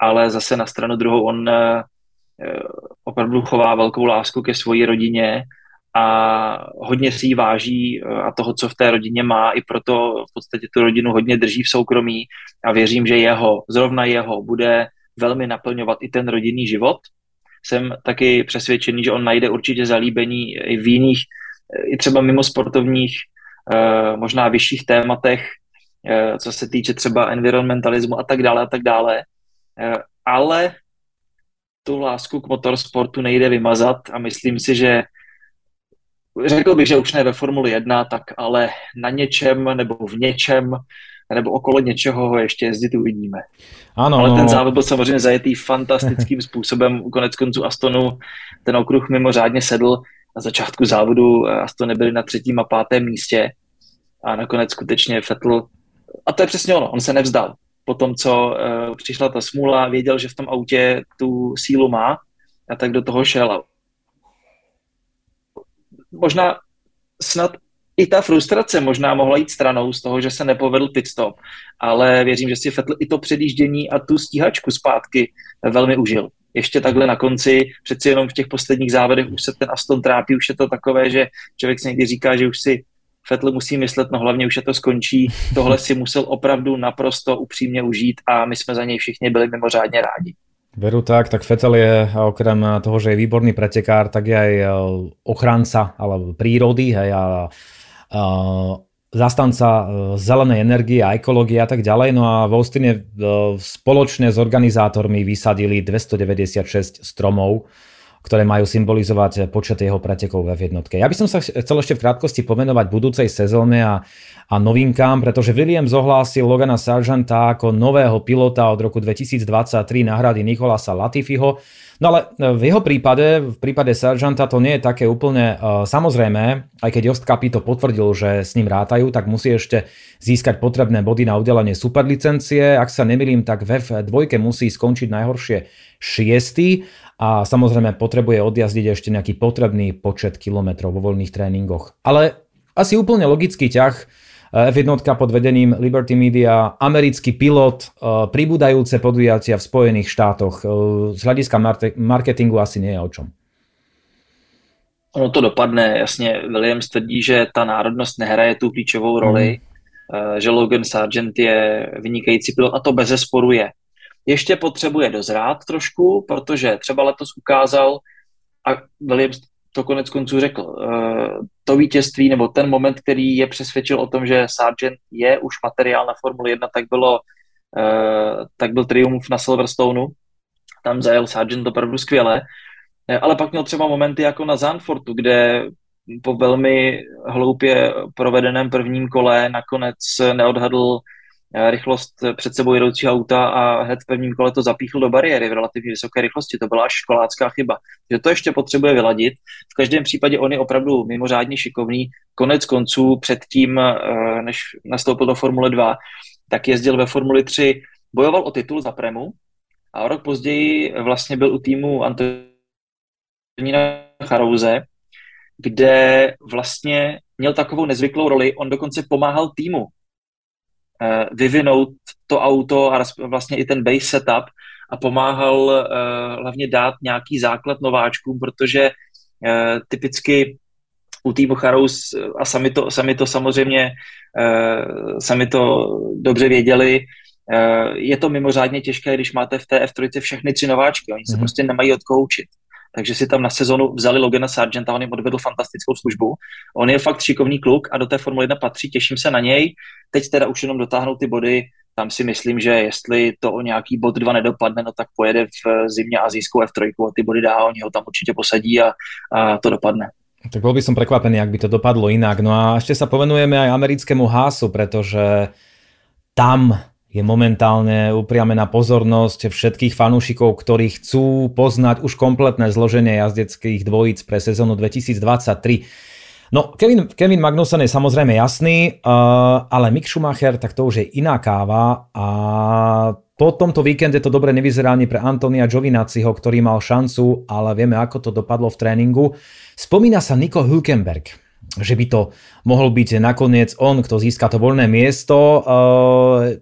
[SPEAKER 2] ale zase na stranu druhou on eh, opravdu chová velkou lásku ke své rodině a hodně si ji váží eh, a toho, co v té rodině má, i proto v podstatě tu rodinu hodně drží v soukromí a věřím, že jeho, zrovna jeho, bude velmi naplňovat i ten rodinný život. Jsem taky přesvědčený, že on najde určitě zalíbení i v jiných, i třeba mimo sportovních, eh, možná vyšších tématech, co se týče třeba environmentalismu a tak dále a tak dále. Ale tu lásku k motorsportu nejde vymazat a myslím si, že řekl bych, že už ne ve Formuli 1, tak ale na něčem nebo v něčem nebo okolo něčeho ho ještě jezdit uvidíme. Ano, ale ten no. závod byl samozřejmě zajetý fantastickým způsobem. Konec konců Astonu ten okruh mimořádně sedl. Na začátku závodu Astony byli na třetím a pátém místě a nakonec skutečně Vettel, a to je přesně ono, on se nevzdal. Po tom, co uh, přišla ta smůla, věděl, že v tom autě tu sílu má a tak do toho šel možná snad i ta frustrace možná mohla jít stranou z toho, že se nepovedl pit stop, ale věřím, že si Fetl i to předjíždění a tu stíhačku zpátky velmi užil. Ještě takhle na konci, přeci jenom v těch posledních závodech už se ten Aston trápí, už je to takové, že člověk si někdy říká, že už si Fetl musí myslet, no hlavně už je to skončí. Tohle si musel opravdu naprosto upřímně užít a my jsme za něj všichni byli mimořádně rádi.
[SPEAKER 1] Veru tak, tak Fetel je okrem toho, že je výborný pretekár, tak je aj e, ochranca alebo prírody hej, a, a zastanca e, zelenej energie a ekológie a tak ďalej. No a v Austine e, spoločne s organizátormi vysadili 296 stromov ktoré majú symbolizovať počet jeho pretekov v jednotke. Ja by som sa chcel ešte v krátkosti pomenovať budúcej sezóne a, a novinkám, pretože Williams ohlásil Logana Sargenta ako nového pilota od roku 2023 nahrady Nikolasa Latifiho. No ale v jeho prípade, v prípade Sargenta to nie je také úplne uh, samozrejme, aj keď Jost Kapi to potvrdil, že s ním rátajú, tak musí ešte získať potrebné body na udelenie superlicencie. Ak sa nemilím, tak v F2 musí skončiť najhoršie šiestý a samozrejme potrebuje odjazdiť ešte nejaký potrebný počet kilometrov vo voľných tréningoch. Ale asi úplne logický ťah eh, F1 pod vedením Liberty Media, americký pilot, eh, pribúdajúce podujatia v Spojených štátoch. Eh, z hľadiska marketingu asi nie je o čom.
[SPEAKER 2] Ono to dopadne, jasně. Williams tvrdí, že ta národnost nehraje tu klíčovou roli, mm. že Logan Sargent je vynikající pilot a to bez zesporu je ještě potřebuje dozrát trošku, protože třeba letos ukázal, a Williams to konec konců řekl, uh, to vítězství nebo ten moment, který je přesvědčil o tom, že Sargent je už materiál na Formuli 1, tak bylo uh, tak byl triumf na Silverstoneu. Tam zajel Sargent opravdu skvěle. Uh, ale pak měl třeba momenty jako na Zandfortu, kde po velmi hloupě provedeném prvním kole nakonec neodhadl Eh, rychlost před sebou jedoucího auta a hned v prvním kole to zapíchl do bariéry v relativně vysoké rychlosti. To byla až školácká chyba. Že to ještě potřebuje vyladit. V každém případě on je opravdu mimořádně šikovný. Konec konců předtím, eh, než nastoupil do Formule 2, tak jezdil ve Formuli 3, bojoval o titul za Premu a o rok později vlastně byl u týmu Antonína Charouze, kde vlastně měl takovou nezvyklou roli, on dokonce pomáhal týmu Eh, vyvinout to auto a vlastně i ten base setup a pomáhal eh, hlavně dát nějaký základ nováčkům, protože eh, typicky u týmu Charous a sami to, sami to samozřejmě sami to dobře věděli, je to mimořádně těžké, když máte v té F3 všechny tři nováčky. Oni se mm-hmm. prostě nemají od koho učit takže si tam na sezonu vzali Logana Sargenta, on jim odvedl fantastickou službu. On je fakt šikovný kluk a do té Formule 1 patří, těším se na něj. Teď teda už jenom dotáhnout ty body, tam si myslím, že jestli to o nějaký bod 2 nedopadne, no tak pojede v zimě azijskou F3 a ty body dá, oni ho tam určitě posadí a, a to dopadne.
[SPEAKER 1] Tak bol by som prekvapený, ak by to dopadlo inak. No a ešte sa povenujeme aj americkému hásu, pretože tam je momentálne upriamená pozornosť všetkých fanúšikov, ktorí chcú poznať už kompletné zloženie jazdeckých dvojíc pre sezónu 2023. No, Kevin, Kevin Magnussen je samozrejme jasný, uh, ale Mick Schumacher, tak to už je iná káva a po tomto víkende to dobre nevyzerá ani pre Antonia Giovinaciho, ktorý mal šancu, ale vieme, ako to dopadlo v tréningu. Spomína sa Nico Hülkenberg, že by to mohol byť nakoniec on, kto získa to voľné miesto. Uh,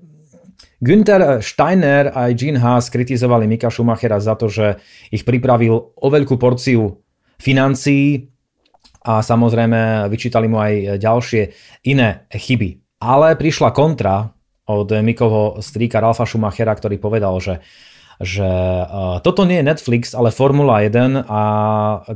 [SPEAKER 1] Günther Steiner a Gene Haas kritizovali Mika Schumachera za to, že ich pripravil o veľkú porciu financií, a samozrejme vyčítali mu aj ďalšie iné chyby. Ale prišla kontra od Mikovho strýka Ralfa Schumachera, ktorý povedal, že že uh, toto nie je Netflix, ale Formula 1 a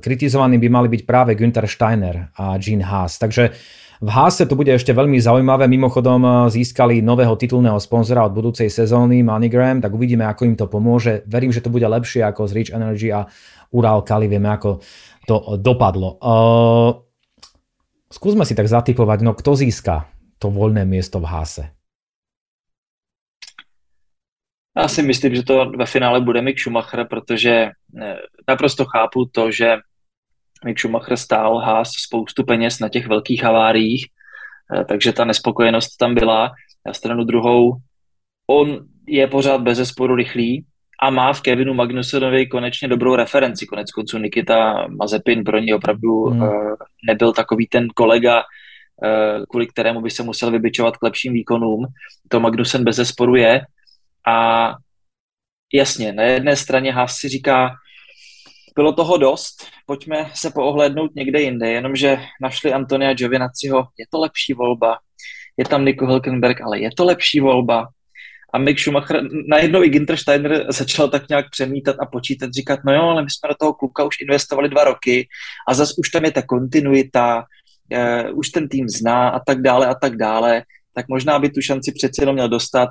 [SPEAKER 1] kritizovaní by mali byť práve Günther Steiner a Gene Haas. Takže v Haase to bude ešte veľmi zaujímavé. Mimochodom získali nového titulného sponzora od budúcej sezóny MoneyGram, tak uvidíme, ako im to pomôže. Verím, že to bude lepšie ako z Rich Energy a Ural Kali. Vieme, ako to dopadlo. Uh, skúsme si tak zatypovať, no kto získa to voľné miesto v Hase?
[SPEAKER 2] Já si myslím, že to ve finále bude Mick Schumacher, protože eh, naprosto chápu to, že Mick Schumacher stál Haas spoustu peněz na těch velkých haváriích, eh, takže ta nespokojenost tam byla. Na stranu druhou, on je pořád bez zesporu rychlý, a má v Kevinu Magnusonovi konečně dobrou referenci. Konec konců Nikita Mazepin pro ní opravdu hmm. uh, nebyl takový ten kolega, uh, kvůli kterému by se musel vybičovat k lepším výkonům. To Magnusen bez zesporu je. A jasně, na jedné straně Haas si říká, bylo toho dost, pojďme se poohlédnout někde jinde, jenomže našli Antonia Giovinaciho, je to lepší volba, je tam Nico Hülkenberg, ale je to lepší volba, a Mick Schumacher, najednou i Ginter Steiner začal tak nějak přemítat a počítat, říkat, no jo, ale my jsme do toho kluka už investovali dva roky a zase už tam je ta kontinuita, uh, už ten tým zná a tak dále a tak dále, tak možná by tu šanci přeci jenom měl dostat.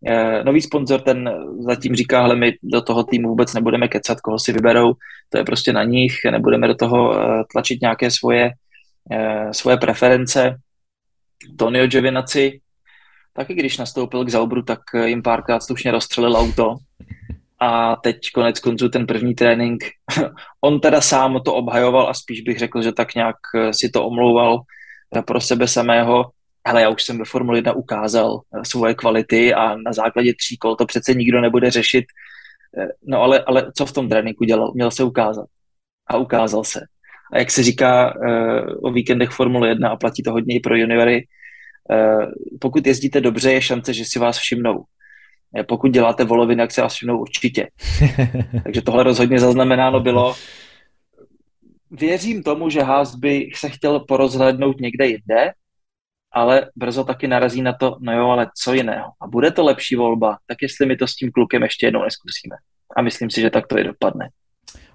[SPEAKER 2] Uh, nový sponzor ten zatím říká, hele, my do toho týmu vůbec nebudeme kecat, koho si vyberou, to je prostě na nich, nebudeme do toho uh, tlačit nějaké svoje, uh, svoje preference. Tonio Giovinazzi taky když nastoupil k Zaubru, tak jim párkrát slušně rozstřelil auto. A teď konec konců ten první trénink, on teda sám to obhajoval a spíš bych řekl, že tak nějak si to omlouval pro sebe samého. Hele, já už jsem ve Formule 1 ukázal svoje kvality a na základě tří kol to přece nikdo nebude řešit. No ale, ale co v tom tréninku dělal? Měl se ukázat. A ukázal se. A jak se říká o víkendech Formule 1 a platí to hodně i pro juniory, Eh, pokud jezdíte dobře, je šance, že si vás všimnou. Eh, pokud děláte voloviny, tak se vás všimnou určitě. Takže tohle rozhodně zaznamenáno bylo. Věřím tomu, že Haas by se chtěl porozhlednout někde jinde, ale brzo taky narazí na to, no jo, ale co jiného. A bude to lepší volba, tak jestli my to s tím klukem ještě jednou neskusíme. A myslím si, že tak to i dopadne.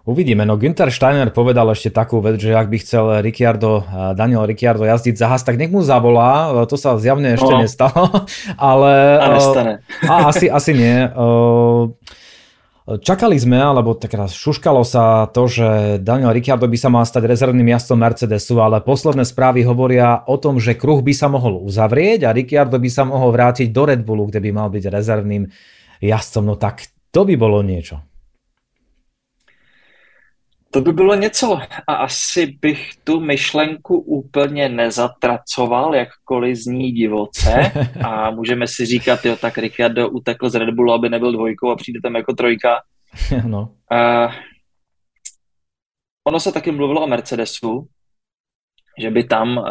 [SPEAKER 1] Uvidíme. No Günther Steiner povedal ešte takú vec, že ak by chcel Ricciardo, eh, Daniel Ricciardo jazdiť za Haas, tak nech mu zavolá. Eh, to sa zjavne ešte no. nestalo. Ale,
[SPEAKER 2] a nestane.
[SPEAKER 1] Eh, a asi, asi nie. Čakali sme, alebo tak raz šuškalo sa to, že Daniel Ricciardo by sa mal stať rezervným jazdcom Mercedesu, ale posledné správy hovoria o tom, že kruh by sa mohol uzavrieť a Ricciardo by sa mohol vrátiť do Red Bullu, kde by mal byť rezervným jazdcom. No tak to by bolo niečo.
[SPEAKER 2] To by bylo něco a asi bych tu myšlenku úplně nezatracoval, jakkoliv zní divoce a můžeme si říkat, jo, tak Ricciardo utekl z Red Bullu, aby nebyl dvojkou a přijde tam jako trojka. No. Uh, ono se taky mluvilo o Mercedesu, že by tam uh,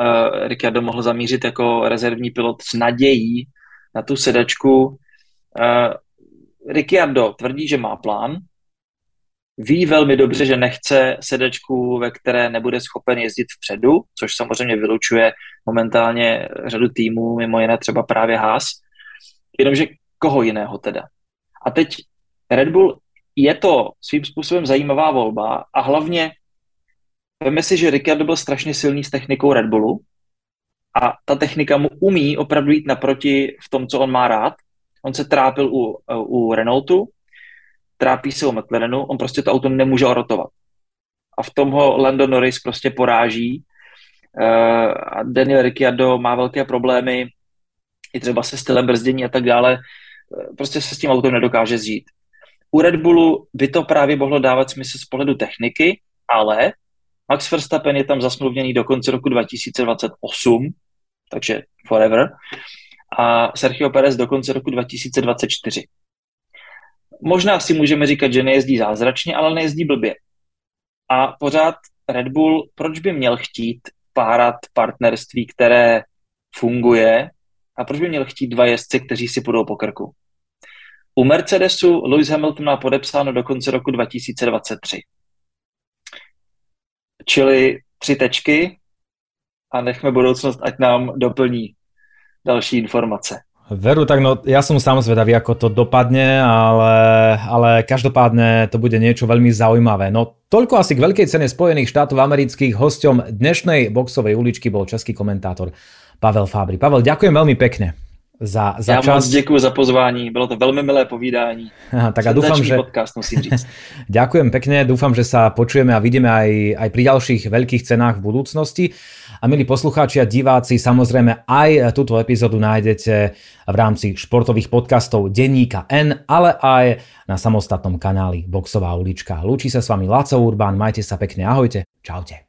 [SPEAKER 2] Ricciardo mohl zamířit jako rezervní pilot s nadějí na tu sedačku. Uh, Ricciardo tvrdí, že má plán, ví velmi dobře, že nechce sedačku, ve které nebude schopen jezdit vpředu, což samozřejmě vylučuje momentálně řadu týmů, mimo jiné třeba právě Haas. Jenomže koho jiného teda? A teď Red Bull je to svým způsobem zajímavá volba a hlavně veme si, že Ricciardo byl strašně silný s technikou Red Bullu a ta technika mu umí opravdu jít naproti v tom, co on má rád. On se trápil u, u Renaultu, trápí se o McLarenu, on prostě to auto nemůže orotovat. A v tom ho Lando Norris prostě poráží. Uh, a Daniel Ricciardo má velké problémy i třeba se stylem brzdění a tak dále. prostě se s tím autem nedokáže zjít. U Red Bullu by to právě mohlo dávat smysl z pohledu techniky, ale Max Verstappen je tam zasmluvněný do konce roku 2028, takže forever, a Sergio Perez do konce roku 2024. Možná si můžeme říkat, že nejezdí zázračně, ale nejezdí blbě. A pořád Red Bull, proč by měl chtít párat partnerství, které funguje a proč by měl chtít dva jezdce, kteří si půjdou po krku? U Mercedesu Lewis Hamilton má podepsáno do konce roku 2023. Čili tři tečky a nechme budoucnost, ať nám doplní další informace.
[SPEAKER 1] Veru, tak no, ja som sám zvedavý, ako to dopadne, ale, ale každopádne to bude niečo veľmi zaujímavé. No toľko asi k veľkej cene Spojených štátov amerických. Hosťom dnešnej boxovej uličky bol český komentátor Pavel Fábry. Pavel, ďakujem veľmi pekne za, za
[SPEAKER 2] Já čas. moc děkuji za pozvání, bylo to velmi milé povídání.
[SPEAKER 1] Aha, tak a dúfam, že...
[SPEAKER 2] podcast, musím říct.
[SPEAKER 1] ďakujem pekne, dúfam, že sa počujeme a vidíme aj, aj pri ďalších veľkých cenách v budúcnosti. A milí poslucháči a diváci, samozrejme aj túto epizódu nájdete v rámci športových podcastov Denníka N, ale aj na samostatnom kanáli Boxová ulička. Lúči sa s vami Laco Urban, majte sa pekne, ahojte, čaute.